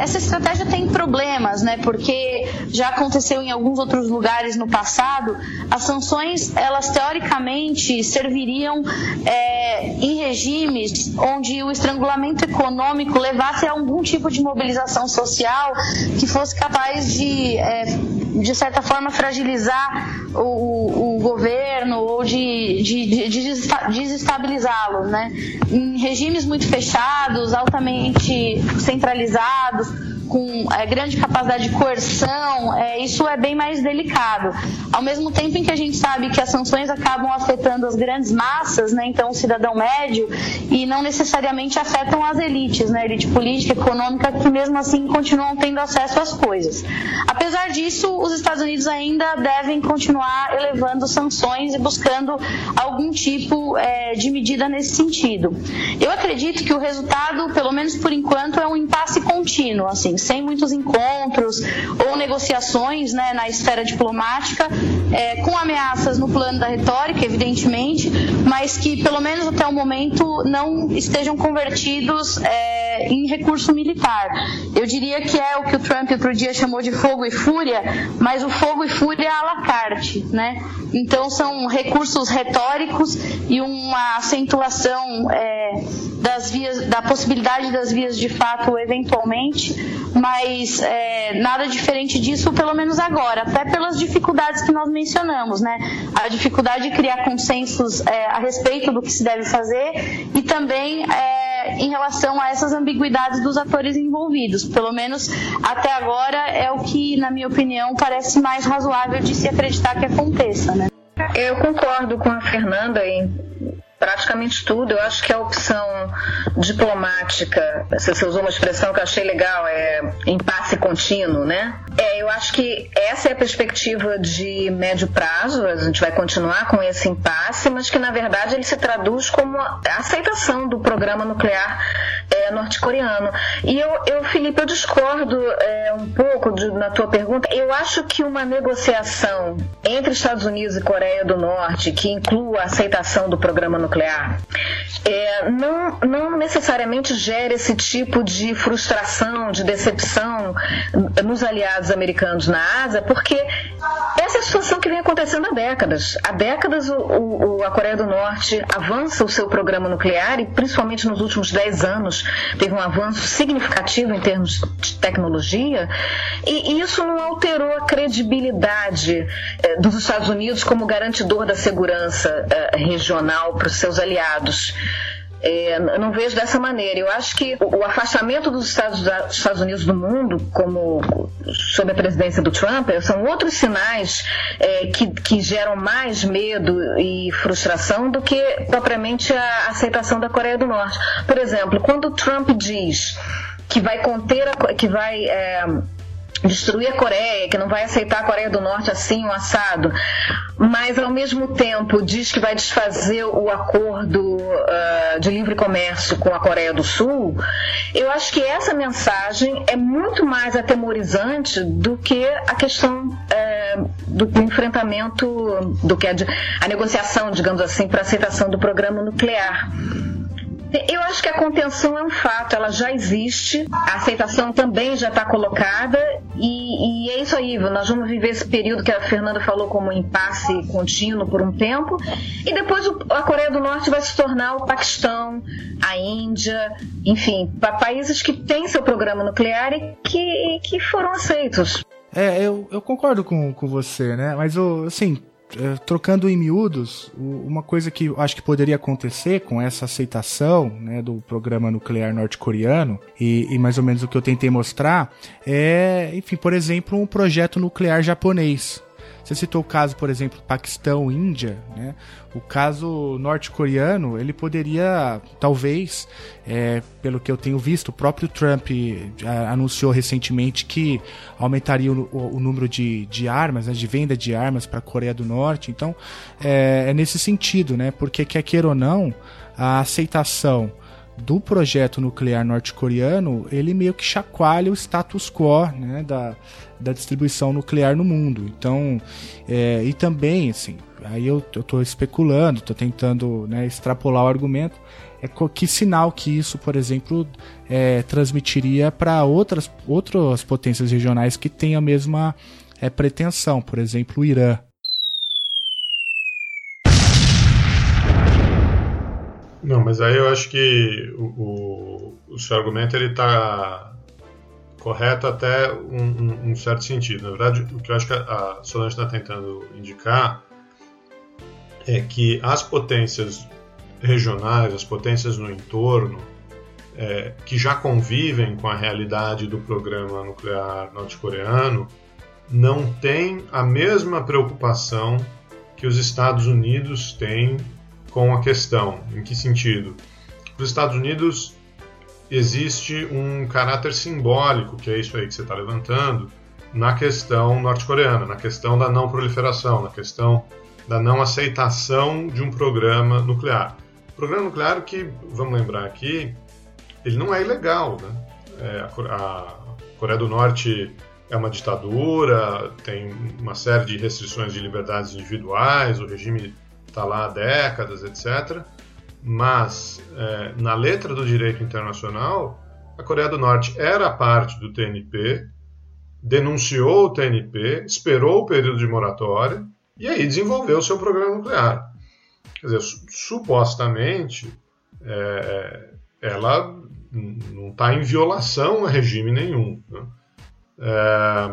essa estratégia tem problemas, né? porque já aconteceu em alguns outros lugares no passado. As sanções, elas teoricamente serviriam é, em regimes onde o estrangulamento econômico levasse a algum tipo de mobilização social que fosse capaz de, é, de certa forma, fragilizar o, o governo ou de, de, de desestabilizá-lo, né? Em regimes muito fechados, altamente centralizados, com é, grande capacidade de coerção, é, isso é bem mais delicado. Ao mesmo tempo em que a gente sabe que as sanções acabam afetando as grandes massas, né, então o cidadão médio, e não necessariamente afetam as elites, né, elite política, econômica, que mesmo assim continuam tendo acesso às coisas. Apesar disso, os Estados Unidos ainda devem continuar elevando sanções e buscando algum tipo é, de medida nesse sentido. Eu acredito que o resultado, pelo menos por enquanto, é um impasse contínuo, assim, sem muitos encontros ou negociações né, na esfera diplomática, é, com ameaças no plano da retórica, evidentemente, mas que pelo menos até o momento não estejam convertidos é, em recurso militar. Eu diria que é o que o Trump outro dia chamou de fogo e fúria, mas o fogo e fúria à la carte, né? Então são recursos retóricos e uma acentuação é, das vias, da possibilidade das vias de fato eventualmente, mas é, nada diferente disso, pelo menos agora, até pelas dificuldades que nós mencionamos, né? A dificuldade de criar consensos é, a respeito do que se deve fazer e também é, em relação a essas ambiguidades dos atores envolvidos. Pelo menos até agora é o que, na minha opinião, parece mais razoável de se acreditar que aconteça, né? Eu concordo com a Fernanda em praticamente tudo. Eu acho que a opção diplomática, você usou uma expressão que eu achei legal, é impasse contínuo, né? É, eu acho que essa é a perspectiva de médio prazo, a gente vai continuar com esse impasse, mas que na verdade ele se traduz como a aceitação do programa nuclear é, norte-coreano. E eu, eu, Felipe, eu discordo é, um pouco de, na tua pergunta. Eu acho que uma negociação entre Estados Unidos e Coreia do Norte, que inclua a aceitação do programa nuclear, é, não, não necessariamente gera esse tipo de frustração, de decepção nos aliados americanos na Ásia, porque situação que vem acontecendo há décadas. Há décadas o, o, a Coreia do Norte avança o seu programa nuclear e principalmente nos últimos 10 anos teve um avanço significativo em termos de tecnologia e isso não alterou a credibilidade eh, dos Estados Unidos como garantidor da segurança eh, regional para os seus aliados. É, não vejo dessa maneira. Eu acho que o afastamento dos Estados, Unidos do mundo, como sob a presidência do Trump, são outros sinais é, que, que geram mais medo e frustração do que propriamente a aceitação da Coreia do Norte. Por exemplo, quando Trump diz que vai conter, a, que vai é, destruir a Coreia, que não vai aceitar a Coreia do Norte assim, um assado, mas ao mesmo tempo diz que vai desfazer o acordo uh, de livre comércio com a Coreia do Sul, eu acho que essa mensagem é muito mais atemorizante do que a questão uh, do, enfrentamento, do que a, a negociação, digamos assim, para aceitação do programa nuclear. Eu acho que a contenção é um fato, ela já existe, a aceitação também já está colocada e, e, é isso aí. Nós vamos viver esse período que a Fernanda falou como um impasse contínuo por um tempo e depois a Coreia do Norte vai se tornar o Paquistão, a Índia, enfim, países que têm seu programa nuclear e que, que foram aceitos. É, eu, eu concordo com, com você, né? Mas, assim, trocando em miúdos, uma coisa que eu acho que poderia acontecer com essa aceitação né, do programa nuclear norte-coreano, e, e, mais ou menos o que eu tentei mostrar, é, enfim, por exemplo, um projeto nuclear japonês. Você citou o caso, por exemplo, Paquistão, Índia, né? O caso norte-coreano, ele poderia, talvez, é, pelo que eu tenho visto, o próprio Trump anunciou recentemente que aumentaria o, o número de, de armas, né, de venda de armas para a Coreia do Norte. Então, é, é nesse sentido, né? Porque quer queira ou não, a aceitação do projeto nuclear norte-coreano, ele meio que chacoalha o status quo né, da, da distribuição nuclear no mundo. Então, é, e também, assim, aí eu, estou especulando, estou tentando né, extrapolar o argumento, é que sinal que isso, por exemplo, é, transmitiria para outras, outras potências regionais que têm a mesma é, pretensão, por exemplo, o Irã. Não, mas aí eu acho que o, o, o seu argumento ele está correto até um, um, um, certo sentido. Na verdade, o que eu acho que a, Solange está tentando indicar é que as potências regionais, as potências no entorno, é, que já convivem com a realidade do programa nuclear norte-coreano, não têm a mesma preocupação que os Estados Unidos têm com a questão. Em que sentido? Para os Estados Unidos existe um caráter simbólico, que é isso aí que você está levantando, na questão norte-coreana, na questão da não proliferação, na questão da não aceitação de um programa nuclear. Programa nuclear que, vamos lembrar aqui, ele não é ilegal. Né? É, a Coreia do Norte é uma ditadura, tem uma série de restrições de liberdades individuais, o regime está lá há décadas, etc. Mas, é, na letra do direito internacional, a Coreia do Norte era parte do TNP, denunciou o TNP, esperou o período de moratória e aí desenvolveu seu programa nuclear. Quer dizer, supostamente, é, ela não está em violação a regime nenhum. Né? É,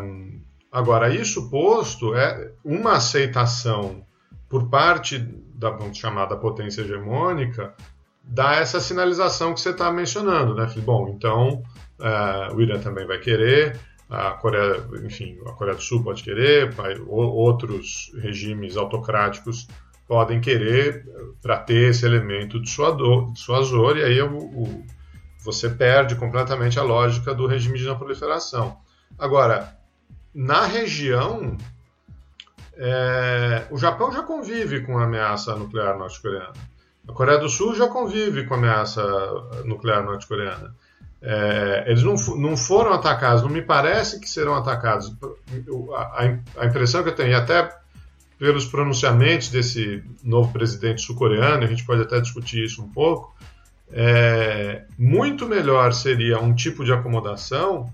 agora, isso posto, é uma aceitação por parte da vamos chamar da potência hegemônica dá essa sinalização que você está mencionando, né? Bom, então é, o Irã também vai querer, a Coreia, enfim, a Coreia do Sul pode querer, outros regimes autocráticos podem querer para ter esse elemento dissuasor e aí o, o, você perde completamente a lógica do regime de não proliferação. Agora, na região, é, o Japão já convive com a ameaça nuclear norte-coreana. A Coreia do Sul já convive com a ameaça nuclear norte-coreana. É, eles não, não foram atacados, não me parece que serão atacados. A, a, impressão que eu tenho, até pelos pronunciamentos desse novo presidente sul-coreano, a gente pode até discutir isso um pouco, é, muito melhor seria um tipo de acomodação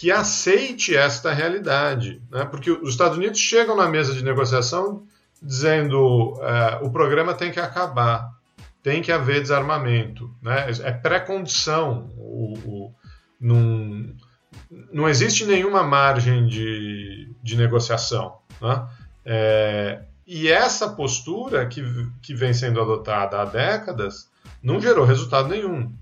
que aceite esta realidade. Né? Porque os Estados Unidos chegam na mesa de negociação dizendo é, o programa tem que acabar, tem que haver desarmamento. Né? É pré-condição. O, o, não, não existe nenhuma margem de, de negociação. Né? É, e essa postura que, que vem sendo adotada há décadas não gerou resultado nenhum.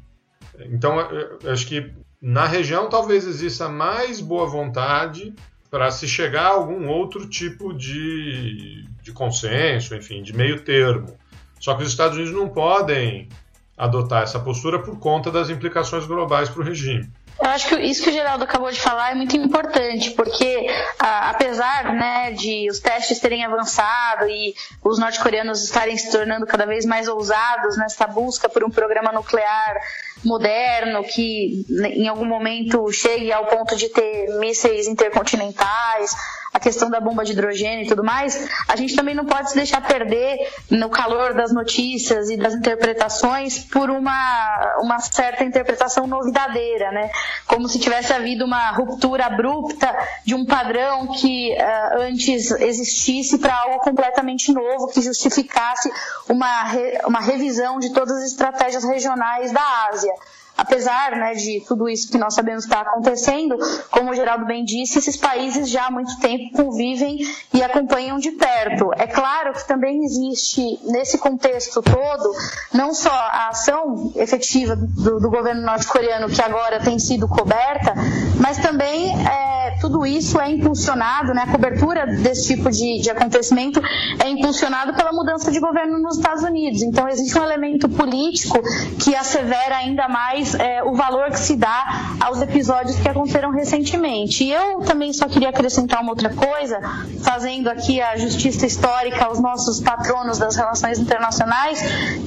Então, eu acho que na região talvez exista mais boa vontade para se chegar a algum outro tipo de, de consenso, enfim, de meio termo. Só que os Estados Unidos não podem adotar essa postura por conta das implicações globais para o regime. Eu acho que isso que o Geraldo acabou de falar é muito importante, porque a, apesar né, de os testes terem avançado e os norte-coreanos estarem se tornando cada vez mais ousados nessa busca por um programa nuclear moderno que em algum momento chegue ao ponto de ter mísseis intercontinentais, a questão da bomba de hidrogênio e tudo mais, a gente também não pode se deixar perder no calor das notícias e das interpretações por uma, uma certa interpretação novidadeira, né? Como se tivesse havido uma ruptura abrupta de um padrão que uh, antes existisse para algo completamente novo, que justificasse uma, re, uma revisão de todas as estratégias regionais da Ásia apesar né, de tudo isso que nós sabemos está acontecendo, como o Geraldo bem disse, esses países já há muito tempo convivem e acompanham de perto. É claro que também existe, nesse contexto todo, não só a ação efetiva do, do governo norte-coreano, que agora tem sido coberta, mas também é, tudo isso é impulsionado, né, a cobertura desse tipo de, de acontecimento é impulsionado pela mudança de governo nos Estados Unidos. Então, existe um elemento político que assevera ainda mais é, o valor que se dá aos episódios que aconteceram recentemente. E eu também só queria acrescentar uma outra coisa, fazendo aqui a justiça histórica aos nossos patronos das relações internacionais,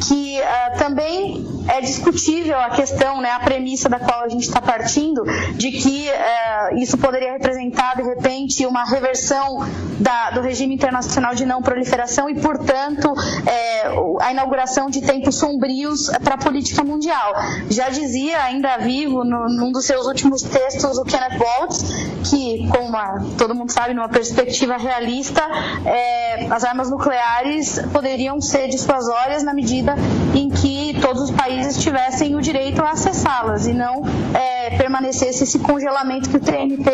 que uh, também é discutível a questão, né, a premissa da qual a gente está partindo, de que uh, isso poderia representar, de repente, uma reversão da, do regime internacional de não proliferação e, portanto, é, a inauguração de tempos sombrios para a política mundial. Já dizia ainda vivo, no, num dos seus últimos textos, o Kenneth Waltz, que, como todo mundo sabe, numa perspectiva realista, é, as armas nucleares poderiam ser dissuasórias na medida em que todos os países tivessem o direito a acessá-las e não é, permanecesse esse congelamento que o TNP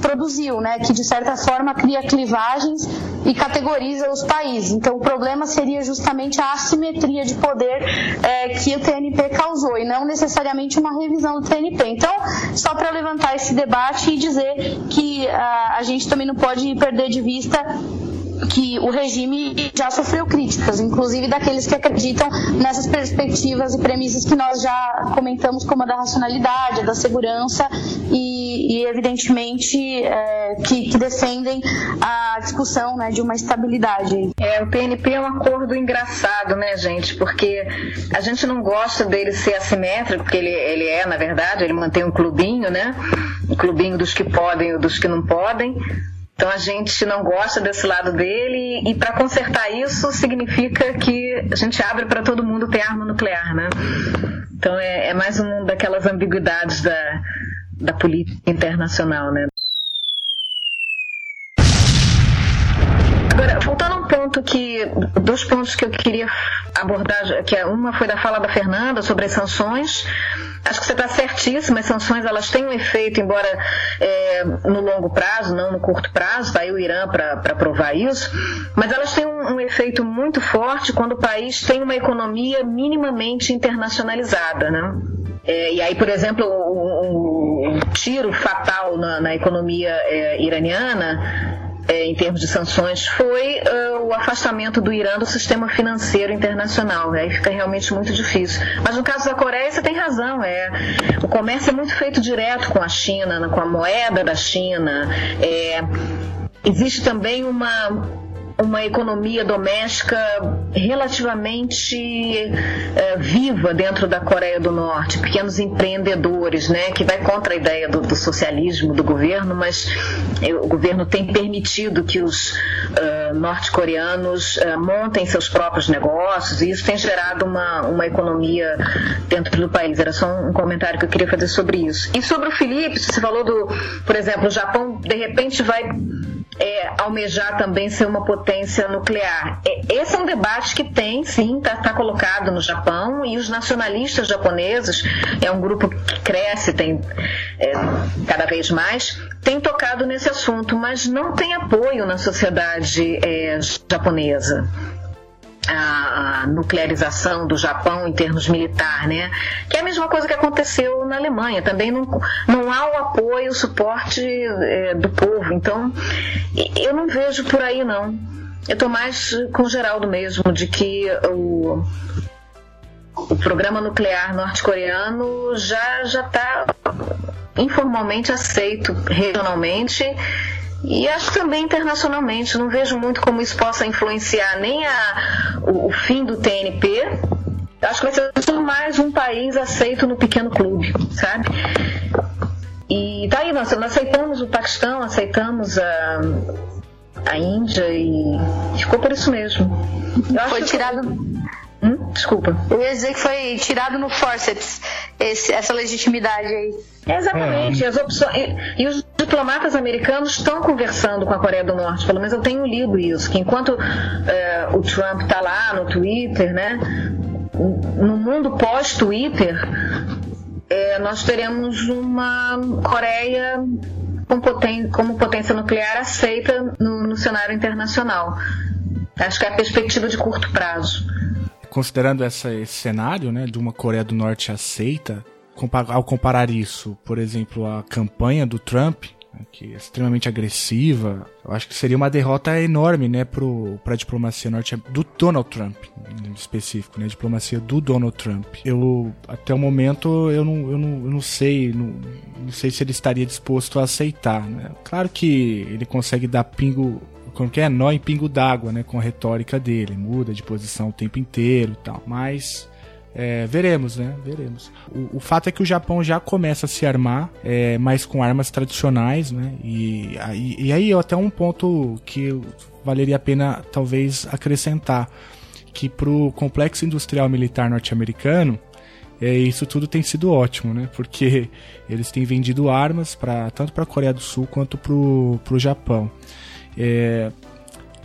produziu, né, que de certa forma cria clivagens e categoriza os países. Então, o problema seria justamente a assimetria de poder é, que o TNP causou e não necessariamente uma revisão do TNP. Então, só para levantar esse debate e dizer que a, a gente também não pode perder de vista que o regime já sofreu críticas, inclusive daqueles que acreditam nessas perspectivas e premissas que nós já comentamos, como a da racionalidade, a da segurança e, e evidentemente, é, que, que, defendem a discussão né, de uma estabilidade. É, o PNP é um acordo engraçado, né, gente? Porque a gente não gosta dele ser assimétrico, porque ele, ele é, na verdade, ele mantém um clubinho, né? Um clubinho dos que podem e dos que não podem então a gente não gosta desse lado dele e para consertar isso significa que a gente abre para todo mundo ter arma nuclear, né? Então é, é mais uma daquelas ambiguidades da, da política internacional, né? Que. Dois pontos que eu queria abordar, que é, uma foi da fala da Fernanda sobre as sanções. Acho que você está certíssima, as sanções elas têm um efeito, embora é, no longo prazo, não no curto prazo, está aí o Irã para provar isso, mas elas têm um, um, efeito muito forte quando o país tem uma economia minimamente internacionalizada. Né? É, e aí, por exemplo, um tiro fatal na, na economia é, iraniana é, em termos de sanções foi uh, o afastamento do Irã do sistema financeiro internacional. Aí fica realmente muito difícil. Mas no caso da Coreia, você tem razão. É, o comércio é muito feito direto com a China, com a moeda da China. É, existe também uma uma economia doméstica relativamente é, viva dentro da Coreia do Norte, pequenos empreendedores, né, que vai contra a ideia do, do socialismo do governo, mas é, o governo tem permitido que os uh, norte-coreanos uh, montem seus próprios negócios e isso tem gerado uma, uma economia dentro do país. Era só um comentário que eu queria fazer sobre isso. E sobre o Felipe, você falou do, por exemplo, o Japão de repente vai é, almejar também ser uma potência nuclear. É, esse é um debate que tem, sim, está tá colocado no Japão e os nacionalistas japoneses, é um grupo que cresce, tem é, cada vez mais, tem tocado nesse assunto, mas não tem apoio na sociedade é, japonesa a, nuclearização do Japão em termos militar, né? Que é a mesma coisa que aconteceu na Alemanha. Também não, não há o apoio, o suporte é, do povo. Então, eu não vejo por aí, não. Eu estou mais com o Geraldo mesmo, de que o, o programa nuclear norte-coreano já está informalmente aceito regionalmente e acho também internacionalmente, não vejo muito como isso possa influenciar nem a, o, o fim do TNP. Acho que vai ser mais um país aceito no pequeno clube, sabe? E tá aí, nós, nós aceitamos o Paquistão, aceitamos a, a Índia e ficou por isso mesmo. Foi tirado. Hum? Desculpa. Eu ia dizer que foi tirado no forceps esse, essa legitimidade aí. Exatamente. É. As opções, e, e, os diplomatas americanos estão conversando com a Coreia do Norte. Pelo menos eu tenho lido isso. Que enquanto é, o Trump está lá no Twitter, né? No mundo pós-Twitter, é, nós teremos uma Coreia com poten como potência nuclear aceita no, no cenário internacional. Acho que é a perspectiva de curto prazo considerando essa, esse cenário, né, de uma Coreia do Norte aceita, ao comparar isso, por exemplo, a campanha do Trump, né, que é extremamente agressiva, eu acho que seria uma derrota enorme, né, para a diplomacia norte do Donald Trump, em específico, né, a diplomacia do Donald Trump. Eu até o momento eu não, eu não, eu não sei, não, não sei se ele estaria disposto a aceitar, né? Claro que ele consegue dar pingo como que é nó em pingo d'água, né, com a retórica dele, muda de posição o tempo inteiro e tal. Mas é, veremos, né? Veremos. O, o, fato é que o Japão já começa a se armar, é, mas com armas tradicionais, né? E, e, e aí até um ponto que valeria a pena talvez acrescentar que para o complexo industrial militar norte-americano é, isso tudo tem sido ótimo, né? Porque eles têm vendido armas para tanto para a Coreia do Sul quanto para o Japão. É,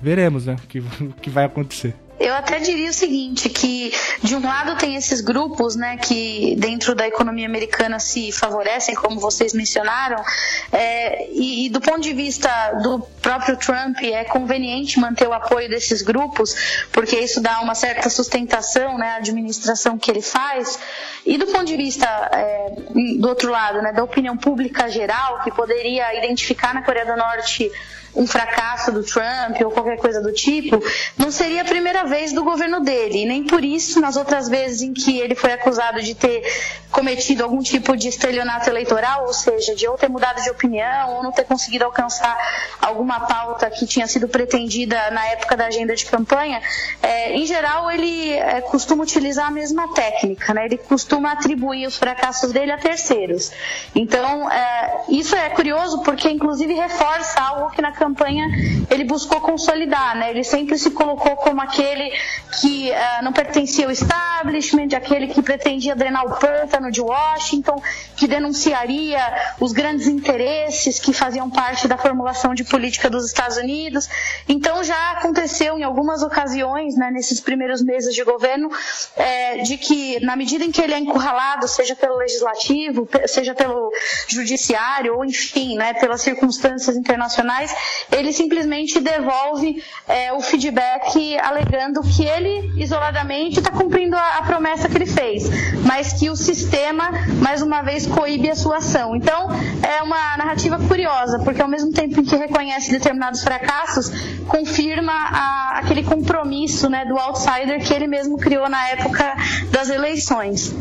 veremos, né? O que, que vai acontecer. Eu até diria o seguinte, que de um lado tem esses grupos, né, que dentro da economia americana se favorecem, como vocês mencionaram, é, e, e, do ponto de vista do próprio Trump é conveniente manter o apoio desses grupos, porque isso dá uma certa sustentação, né, à administração que ele faz. E do ponto de vista é, do outro lado, né, da opinião pública geral, que poderia identificar na Coreia do Norte um fracasso do Trump ou qualquer coisa do tipo, não seria a primeira vez do governo dele. E nem por isso, nas outras vezes em que ele foi acusado de ter cometido algum tipo de estelionato eleitoral, ou seja, de ou ter mudado de opinião ou não ter conseguido alcançar alguma pauta que tinha sido pretendida na época da agenda de campanha, é, em geral ele é, costuma utilizar a mesma técnica, né? ele costuma atribuir os fracassos dele a terceiros. Então, é, isso é curioso porque, inclusive, reforça algo que na campanha campanha ele buscou consolidar, né? Ele sempre se colocou como aquele que uh, não pertencia ao establishment, aquele que pretendia drenar o pântano de Washington, que denunciaria os grandes interesses que faziam parte da formulação de política dos Estados Unidos. Então já aconteceu em algumas ocasiões, né, nesses primeiros meses de governo, é, de que na medida em que ele é encurralado, seja pelo legislativo, seja pelo judiciário ou enfim, né, pelas circunstâncias internacionais, ele simplesmente devolve é, o feedback alegando que ele isoladamente está cumprindo a, a, promessa que ele fez, mas que o sistema, mais uma vez, coíbe a sua ação. Então, é uma narrativa curiosa, porque ao mesmo tempo em que reconhece determinados fracassos, confirma a, aquele compromisso né, do outsider que ele mesmo criou na época das eleições.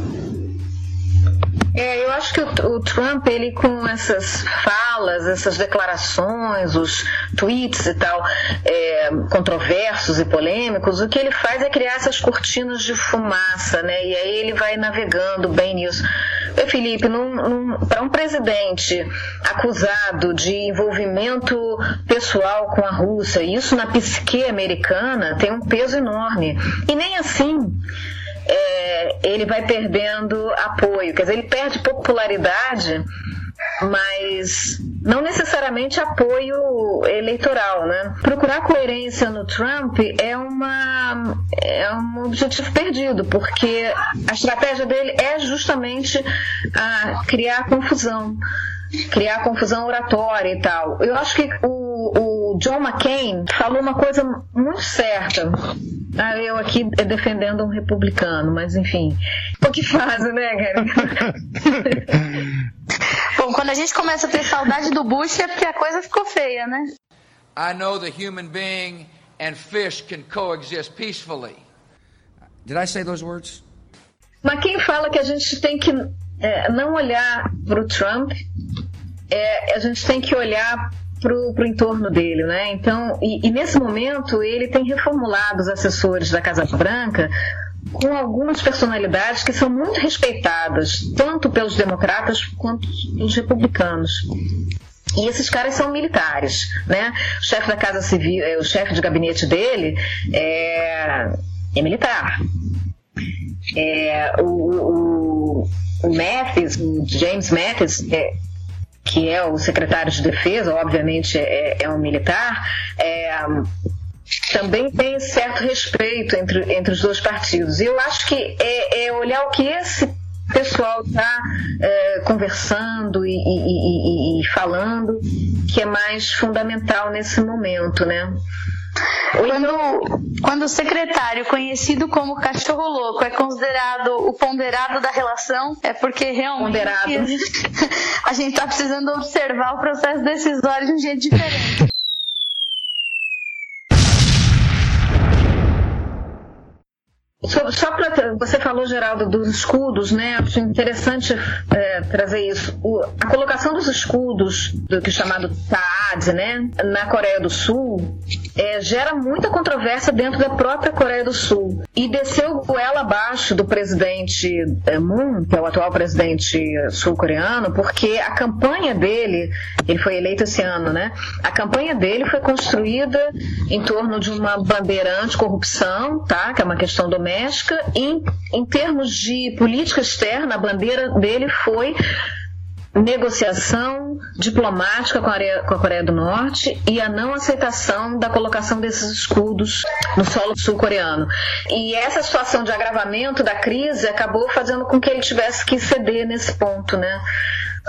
É, eu acho que o, o, Trump, ele com essas falas, essas declarações, os tweets e tal, é, controversos e polêmicos, o que ele faz é criar essas cortinas de fumaça, né? E aí ele vai navegando bem nisso. E, Felipe, para um presidente acusado de envolvimento pessoal com a Rússia, isso na psique americana tem um peso enorme. E nem assim é, ele vai perdendo apoio. Quer dizer, ele perde popularidade, mas não necessariamente apoio eleitoral, né? Procurar coerência no Trump é uma é um objetivo perdido, porque a estratégia dele é justamente a criar confusão, criar confusão oratória e tal. Eu acho que o, o John McCain falou uma coisa muito certa ah, eu aqui defendendo um republicano, mas enfim. O que faz, né, cara? Bom, quando a gente começa a ter saudade do Bush é porque a coisa ficou feia, né? I know the human being and fish can coexist peacefully. Did I say those words? Mas quem fala que a gente tem que é, não olhar para o Trump, é, a gente tem que olhar pro, pro entorno dele, né? Então, e, e nesse momento ele tem reformulado os assessores da Casa Branca com algumas personalidades que são muito respeitadas, tanto pelos democratas quanto pelos republicanos. E esses caras são militares, né? O chefe da Casa Civil, é, o chefe de gabinete dele é, é militar. É, o, o, o Mathis, o James Mathis, é, que é o secretário de defesa, obviamente é, é um militar, é, também tem certo respeito entre, entre os dois partidos. E eu acho que é, é olhar o que esse pessoal está é, conversando e, e, e, e, falando que é mais fundamental nesse momento, né? Quando, quando o secretário, conhecido como cachorro louco, é considerado o ponderado da relação, é porque realmente a gente está precisando observar o processo decisório de um jeito diferente. Só, só para você falou Geraldo dos escudos, né? Acho interessante é, trazer isso. O, a colocação dos escudos, do que é chamado TAAD, né, na Coreia do Sul, é, gera muita controvérsia dentro da própria Coreia do Sul e desceu goela abaixo do presidente é, Moon, que é o atual presidente sul-coreano, porque a campanha dele, ele foi eleito esse ano, né? A campanha dele foi construída em torno de uma bandeira anticorrupção, tá? Que é uma questão doméstica doméstica. Em, em termos de política externa, a bandeira dele foi negociação diplomática com a, Coreia, com a Coreia do Norte e a não aceitação da colocação desses escudos no solo sul-coreano. E essa situação de agravamento da crise acabou fazendo com que ele tivesse que ceder nesse ponto, né?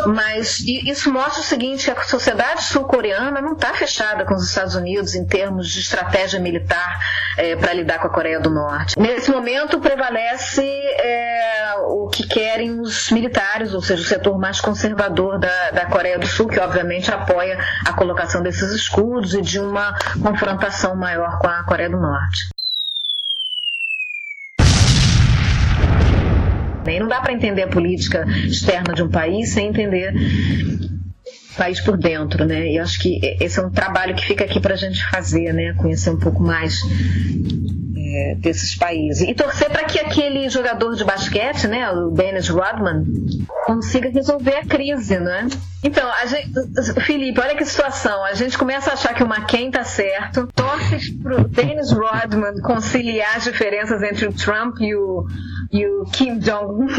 Mas isso mostra o seguinte: a sociedade sul-coreana não está fechada com os Estados Unidos em termos de estratégia militar é, para lidar com a Coreia do Norte. Nesse momento prevalece é, o que querem os militares, ou seja, o setor mais conservador da, da Coreia do Sul, que obviamente apoia a colocação desses escudos e de uma confrontação maior com a Coreia do Norte. E não dá para entender a política externa de um país sem entender o país por dentro, né? E acho que esse é um trabalho que fica aqui para a gente fazer, né? Conhecer um pouco mais é, desses países. E torcer para que aquele jogador de basquete, né, o Dennis Rodman, consiga resolver a crise, né? Então, a gente, Felipe, olha que situação. A gente começa a achar que o McCain tá certo, torce pro Dennis Rodman conciliar as diferenças entre o Trump e o, e o Kim Jong-un.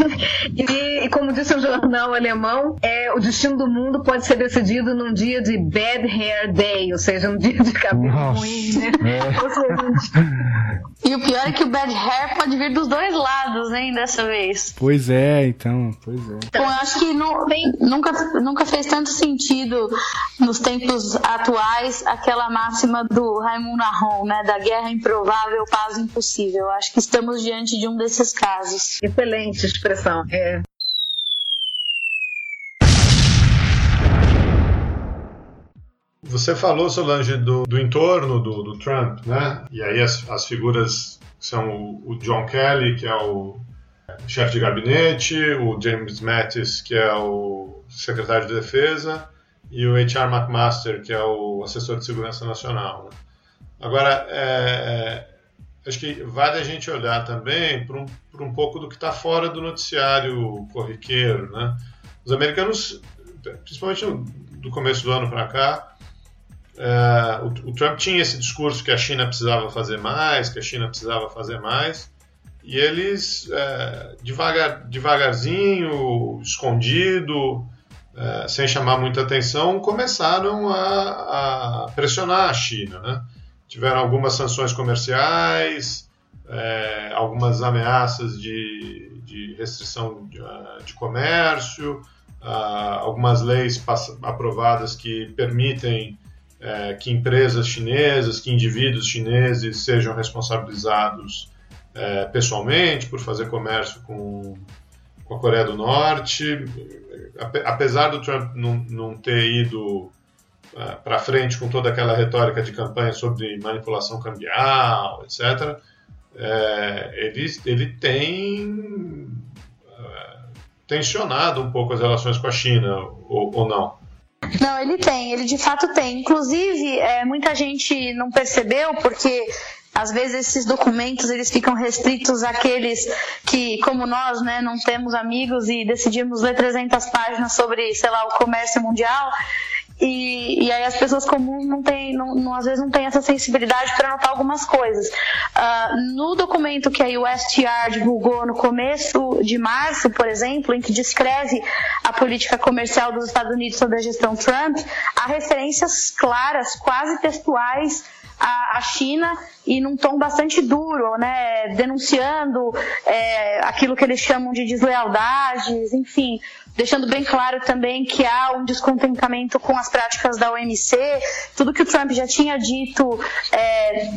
E, como disse um jornal alemão, é, o destino do mundo pode ser decidido num dia de Bad Hair Day, ou seja, um dia de cabelo Nossa. ruim, né? É. E o pior é que o bad hair pode vir dos dois lados, hein, dessa vez. Pois é, então, pois é. Bom, eu acho que não, nunca, nunca fez tanto sentido nos tempos atuais aquela máxima do Raimundo Arron, né, da guerra improvável, paz impossível. Eu acho que estamos diante de um desses casos. Excelente expressão. É. Você falou, Solange, do, do entorno do, do, Trump, né? E aí as, as figuras são o, o, John Kelly, que é o chefe de gabinete, o James Mattis, que é o secretário de defesa, e o H.R. McMaster, que é o assessor de segurança nacional. Né? Agora, é, é, acho que vale a gente olhar também para um, um pouco do que está fora do noticiário corriqueiro, né? Os americanos, principalmente do começo do ano para cá, é, o, o, Trump tinha esse discurso que a China precisava fazer mais, que a China precisava fazer mais, e eles, é, devagar, devagarzinho, escondido, é, sem chamar muita atenção, começaram a, a, pressionar a China. Né? Tiveram algumas sanções comerciais, é, algumas ameaças de, de restrição de, de comércio, ah, algumas leis aprovadas que permitem é, que empresas chinesas, que indivíduos chineses sejam responsabilizados é, pessoalmente por fazer comércio com, com a Coreia do Norte. Apesar do Trump não, não ter ido para frente com toda aquela retórica de campanha sobre manipulação cambial, etc., é, ele, ele tem é, tensionado um pouco as relações com a China, ou, ou não? Não, ele tem, ele de fato tem. Inclusive, é, muita gente não percebeu porque às vezes esses documentos eles ficam restritos àqueles que, como nós, né, não temos amigos e decidimos ler 300 páginas sobre, sei lá, o comércio mundial. E, e aí as pessoas comuns não têm, não, não, às vezes não têm essa sensibilidade para notar algumas coisas. Uh, no documento que a USTR divulgou no começo de março, por exemplo, em que descreve a política comercial dos Estados Unidos sobre a gestão Trump, há referências claras, quase textuais, à China e num tom bastante duro, né, denunciando é, aquilo que eles chamam de deslealdades, enfim, deixando bem claro também que há um descontentamento com as práticas da OMC, tudo que o Trump já tinha dito é,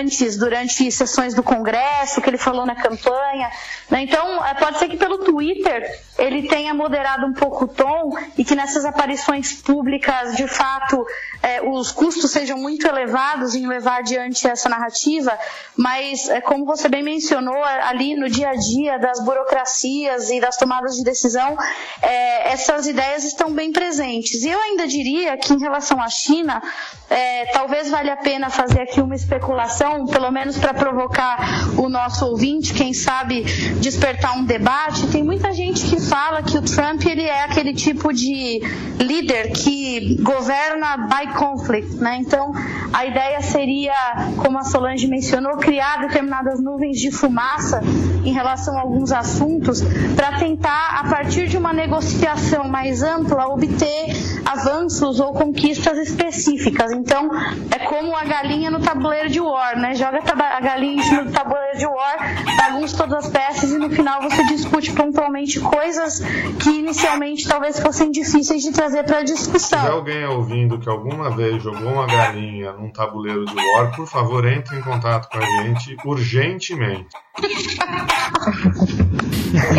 antes, durante sessões do Congresso, que ele falou na campanha. Né? Então, é, pode ser que pelo Twitter ele tenha moderado um pouco o tom e que nessas aparições públicas, de fato, é, os custos sejam muito elevados em levar adiante essa narrativa, mas, é, como você bem mencionou, ali no dia a dia das burocracias e das tomadas de decisão, é, essas ideias estão bem presentes. E eu ainda diria que, em relação à China, é, talvez valha a pena fazer aqui uma especulação, pelo menos para provocar o nosso ouvinte, quem sabe despertar um debate. Tem muita gente que fala que o Trump ele é aquele tipo de líder que governa by conflict, né? Então, a ideia seria, como a Solange mencionou, criar determinadas nuvens de fumaça em relação a alguns assuntos para tentar, a partir de uma negociação mais ampla, obter avanços ou conquistas específicas. Então, é como a galinha no tabuleiro de War, né? Joga a galinha em cima do tabuleiro de War, bagunça todas as peças e no final você discute pontualmente coisas que inicialmente talvez fossem difíceis de trazer para a discussão. Se alguém ouvindo que alguma vez jogou uma galinha num tabuleiro de War, por favor, entre em contato com a gente urgentemente.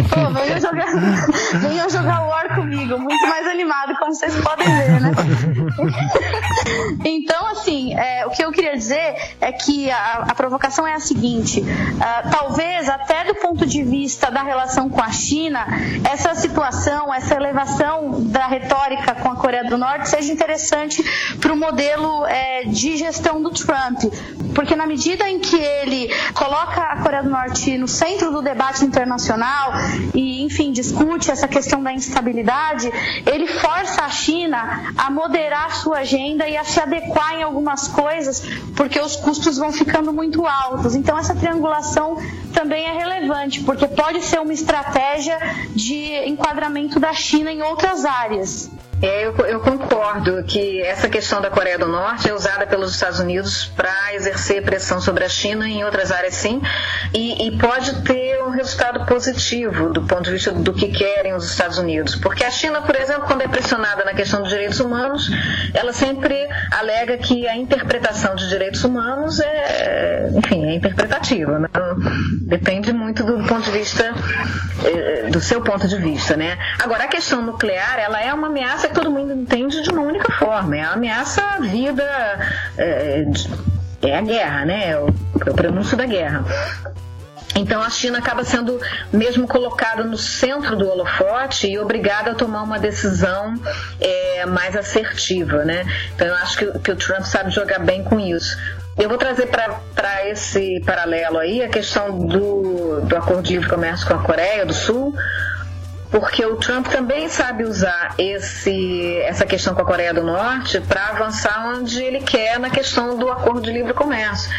Pô, venham jogar, venham jogar War comigo, muito mais animado, como vocês podem ver, né? então, assim, é, o que eu queria dizer é que a, a provocação é a seguinte: uh, talvez, até do ponto de vista da relação com a China, essa situação, essa elevação da retórica com a Coreia do Norte seja interessante para o modelo é, de gestão do Trump. Porque, na medida em que ele coloca a Coreia do Norte no centro do debate internacional e, enfim, discute essa questão da instabilidade, ele força a China a moderar sua agenda e a se adequar em algumas coisas, porque os custos vão ficando muito altos. Então, essa triangulação também é relevante, porque pode ser uma estratégia de enquadramento da China em outras áreas. É, eu, eu, concordo que essa questão da Coreia do Norte é usada pelos Estados Unidos para exercer pressão sobre a China em outras áreas sim, e, e, pode ter um resultado positivo do ponto de vista do que querem os Estados Unidos. Porque a China, por exemplo, quando é pressionada na questão dos direitos humanos, ela sempre alega que a interpretação de direitos humanos é, enfim, é interpretativa. Né? Depende muito do ponto de vista, eh, do seu ponto de vista. Né? Agora, a questão nuclear, ela é uma ameaça todo mundo entende de uma única forma. É a ameaça à vida, é, é a guerra, né? É o, é o prenúncio da guerra. Então a China acaba sendo mesmo colocada no centro do holofote e obrigada a tomar uma decisão é, mais assertiva, né? Então eu acho que, que, o Trump sabe jogar bem com isso. Eu vou trazer para esse paralelo aí a questão do, do acordo de livre comércio com a Coreia do Sul, porque o Trump também sabe usar esse, essa questão com a Coreia do Norte para avançar onde ele quer na questão do acordo de livre comércio.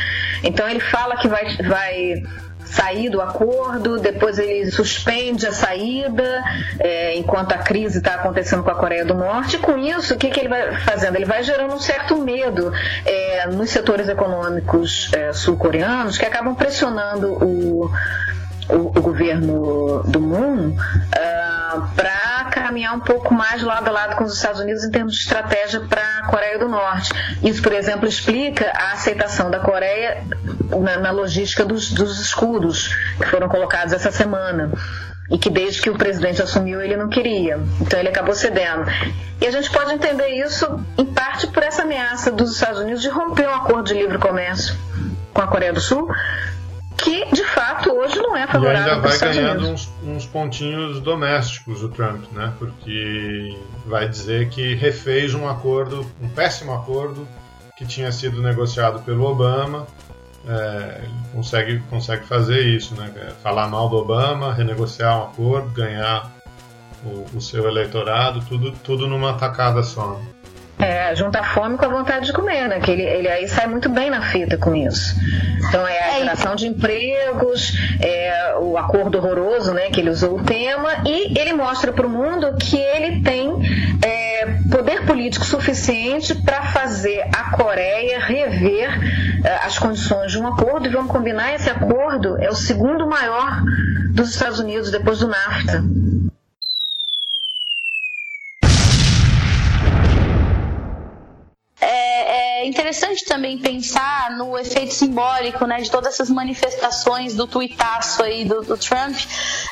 Então ele fala que vai, vai sair do acordo, depois ele suspende a saída, é, enquanto a crise está acontecendo com a Coreia do Norte. E com isso, o que, que ele vai fazendo? Ele vai gerando um certo medo é, nos setores econômicos é, sul-coreanos que acabam pressionando o o, o governo do Moon uh, ah, para caminhar um pouco mais lado a lado com os Estados Unidos em termos de estratégia para a Coreia do Norte. Isso, por exemplo, explica a aceitação da Coreia na, na logística dos, dos escudos que foram colocados essa semana e que desde que o presidente assumiu ele não queria. Então ele acabou cedendo. E a gente pode entender isso em parte por essa ameaça dos Estados Unidos de romper um acordo de livre comércio com a Coreia do Sul, que de fato hoje não é favorável. E ainda vai ganhando uns, uns, pontinhos domésticos o Trump, né? Porque vai dizer que refez um acordo, um péssimo acordo que tinha sido negociado pelo Obama. É, consegue, consegue fazer isso, né? É, falar mal do Obama, renegociar um acordo, ganhar o, o seu eleitorado, tudo, tudo numa tacada só. É, junta fome com a vontade de comer, né? Que ele, ele aí sai muito bem na fita com isso. Então é a é geração de empregos, é o acordo horroroso, né? Que ele usou o tema e ele mostra para o mundo que ele tem é, poder político suficiente para fazer a Coreia rever é, as condições de um acordo. E vamos combinar, esse acordo é o segundo maior dos Estados Unidos depois do NAFTA. É interessante também pensar no efeito simbólico né, de todas essas manifestações do tuitaço aí do, do Trump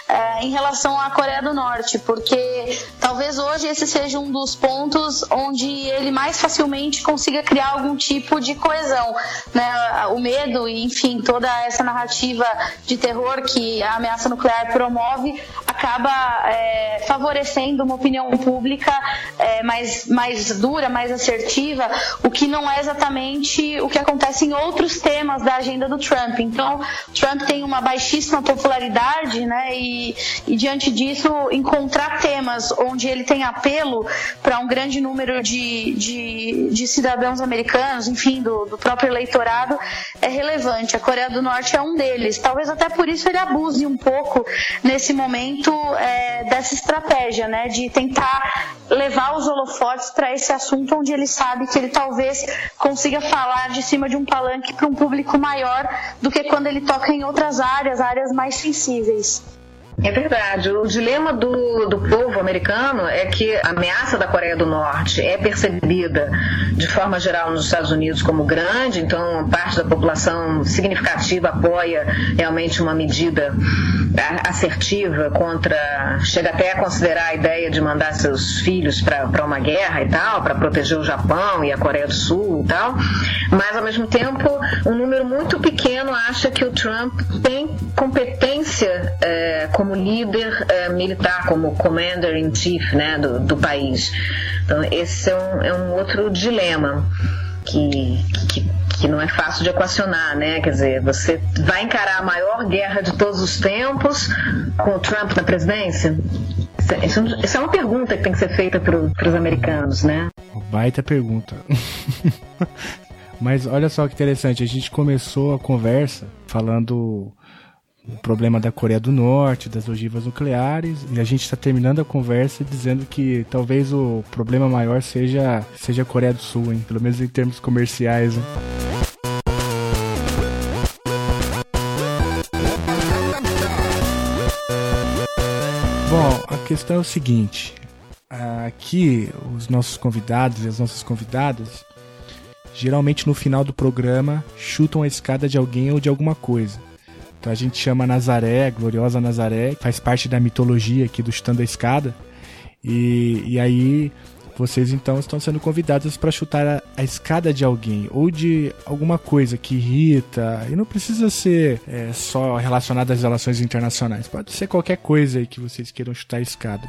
é, em relação à Coreia do Norte, porque talvez hoje esse seja um dos pontos onde ele mais facilmente consiga criar algum tipo de coesão. Né? O medo e, enfim, toda essa narrativa de terror que a ameaça nuclear promove acaba é, favorecendo uma opinião pública é, mais, mais dura, mais assertiva, o que não é exatamente o que acontece em outros temas da agenda do Trump. Então, Trump tem uma baixíssima popularidade, né? E e, diante disso, encontrar temas onde ele tem apelo para um grande número de, de, de cidadãos americanos, enfim, do, do, próprio eleitorado, é relevante. A Coreia do Norte é um deles. Talvez até por isso ele abuse um pouco nesse momento é, dessa estratégia, né, de tentar levar os holofotes para esse assunto onde ele sabe que ele talvez consiga falar de cima de um palanque para um público maior do que quando ele toca em outras áreas, áreas mais sensíveis. É verdade. O dilema do, do povo americano é que a ameaça da Coreia do Norte é percebida de forma geral nos Estados Unidos como grande, então parte da população significativa apoia realmente uma medida assertiva contra. chega até a considerar a ideia de mandar seus filhos para uma guerra e tal, para proteger o Japão e a Coreia do Sul e tal, mas ao mesmo tempo um número muito pequeno acha que o Trump tem competência é, como como líder é, militar, como commander in chief né, do, do país. Então, esse é um, é um outro dilema que, que, que não é fácil de equacionar, né? Quer dizer, você vai encarar a maior guerra de todos os tempos com o Trump na presidência? Isso, isso é uma pergunta que tem que ser feita para os americanos, né? Baita pergunta. Mas olha só que interessante, a gente começou a conversa falando o problema da Coreia do Norte, das ogivas nucleares, e a gente está terminando a conversa dizendo que talvez o problema maior seja, seja a Coreia do Sul, hein? pelo menos em termos comerciais. Hein? Bom, a questão é o seguinte: aqui os nossos convidados e as nossas convidadas geralmente no final do programa chutam a escada de alguém ou de alguma coisa. Então a gente chama Nazaré, gloriosa Nazaré, faz parte da mitologia aqui do Chutando a Escada. E, e aí vocês então estão sendo convidados para chutar a, a, escada de alguém ou de alguma coisa que irrita. E não precisa ser é, só relacionado às relações internacionais. Pode ser qualquer coisa aí que vocês queiram chutar a escada.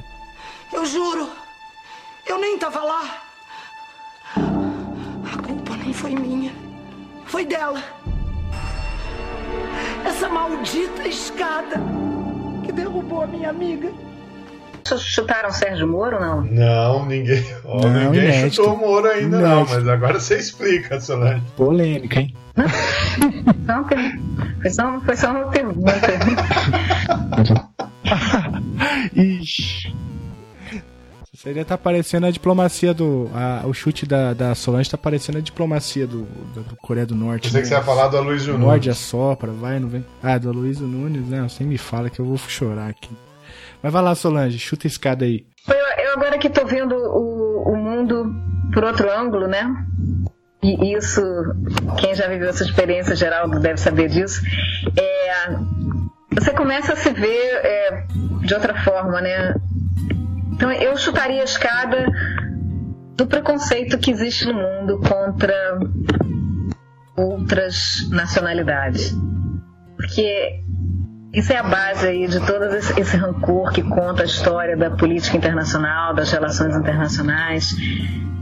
Eu juro, eu nem tava lá. A culpa não foi minha, foi dela. Essa maldita escada que derrubou a minha amiga. Vocês chutaram Sérgio Moro não? Não, ninguém, oh, não, ninguém inédito. chutou o Moro ainda inédito. não, mas agora você explica, Solange. Polêmica, hein? Não, foi só, foi só uma pergunta. Ixi. Seria tá parecendo a diplomacia do. A, o chute da, da Solange tá parecendo a diplomacia do, do, do Coreia do Norte. Pensei né? que você ia falar do Aloysio Nunes. Morde, assopra, vai, não vem. Ah, do Aloysio Nunes, né? Você me fala que eu vou chorar aqui. Mas vai lá, Solange, chuta a escada aí. Eu, eu agora que tô vendo o, o mundo por outro ângulo, né? E isso, quem já viveu essa experiência, Geraldo, deve saber disso. É, você começa a se ver é, de outra forma, né? Então eu chutaria a escada do preconceito que existe no mundo contra outras nacionalidades. Porque isso é a base aí de todo esse rancor que conta a história da política internacional, das relações internacionais.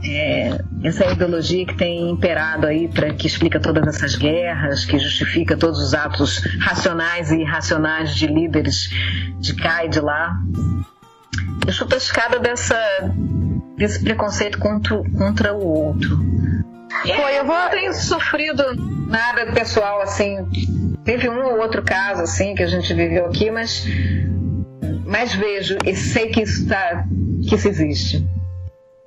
É, essa é ideologia que tem imperado aí para que explica todas essas guerras, que justifica todos os atos racionais e irracionais de líderes de cá e de lá. Eu sou pescada dessa, desse preconceito contra, contra o outro. Foi, eu vou... não tenho sofrido nada pessoal assim. Teve um ou outro caso assim que a gente viveu aqui, mas, mas vejo e sei que isso, tá, que isso existe.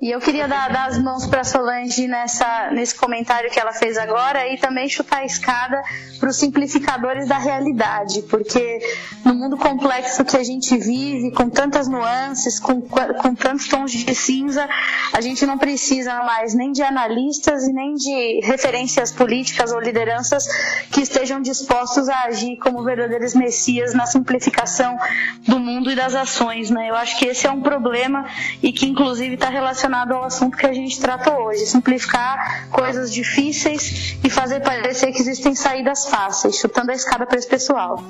E eu queria dar, dar as mãos para Solange nessa, nesse comentário que ela fez agora e também chutar a escada para os simplificadores da realidade, porque no mundo complexo que a gente vive, com tantas nuances, com, com tantos tons de cinza, a gente não precisa mais nem de analistas e nem de referências políticas ou lideranças que estejam dispostos a agir como verdadeiros messias na simplificação do mundo e das ações. Né? Eu acho que esse é um problema e que, inclusive, está relacionado relacionado ao assunto que a gente trata hoje. Simplificar coisas difíceis e fazer parecer que existem saídas fáceis, chutando a escada para esse pessoal.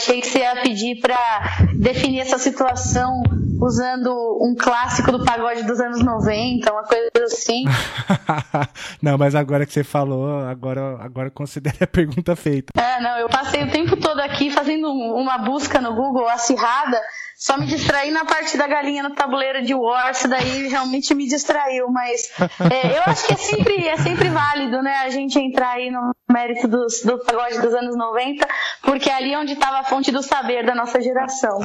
Achei que você ia pedir pra definir essa situação usando um clássico do pagode dos anos 90, uma coisa assim. não, mas agora que você falou, agora, agora considere a pergunta feita. É, não, eu passei o tempo todo aqui fazendo uma busca no Google acirrada só me distraí na parte da galinha no tabuleiro de War, isso daí realmente me distraiu, mas é, eu acho que é sempre, é sempre válido, né, a gente entrar aí no mérito dos, do pagode dos anos 90, porque é ali onde estava a fonte do saber da nossa geração.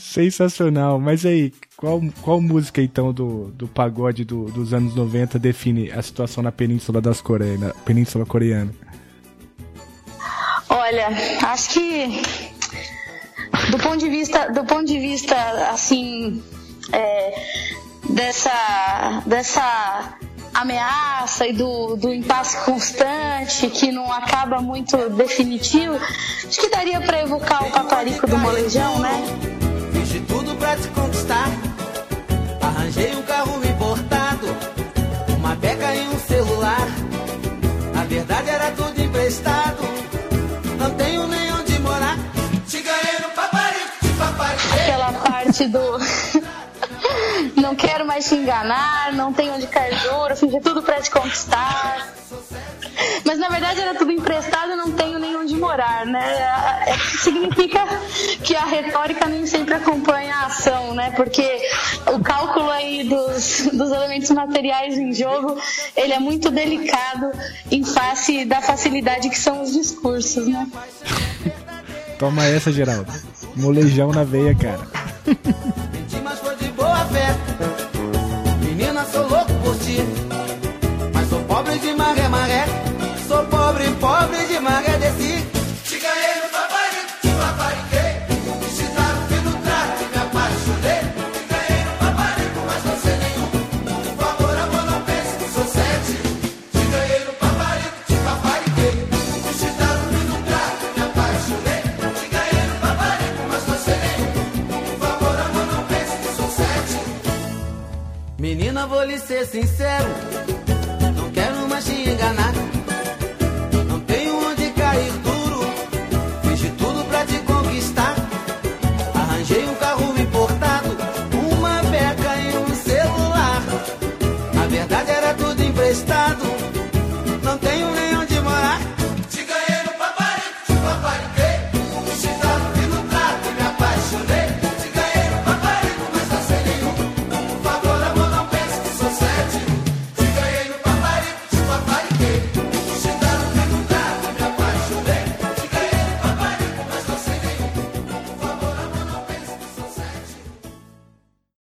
Sensacional, mas aí, qual, qual música então do, do pagode do, dos anos 90 define a situação na Península das Coreia, na Península Coreana? Olha, acho que do ponto de vista, do ponto de vista assim, é, dessa, dessa ameaça e do, do impasse constante que não acaba muito definitivo, acho que daria para evocar o paparico do molejão, né? Pra te conquistar, arranjei um carro importado, uma beca e um celular. A verdade era tudo emprestado, não tenho nem onde morar. Te ganhei no aquela parte do não quero mais te enganar, não tenho onde cair duro, fingi tudo para te conquistar. Mas na verdade era tudo emprestado, não tenho nem onde morar, né? É, significa que a retórica nem sempre acompanha a ação, né? Porque o cálculo aí dos, dos elementos materiais em jogo, ele é muito delicado em face da facilidade que são os discursos, né? Toma essa, Geraldo. Molejão na veia, cara. Menina, vou lhe ser sincero, não quero mais te enganar.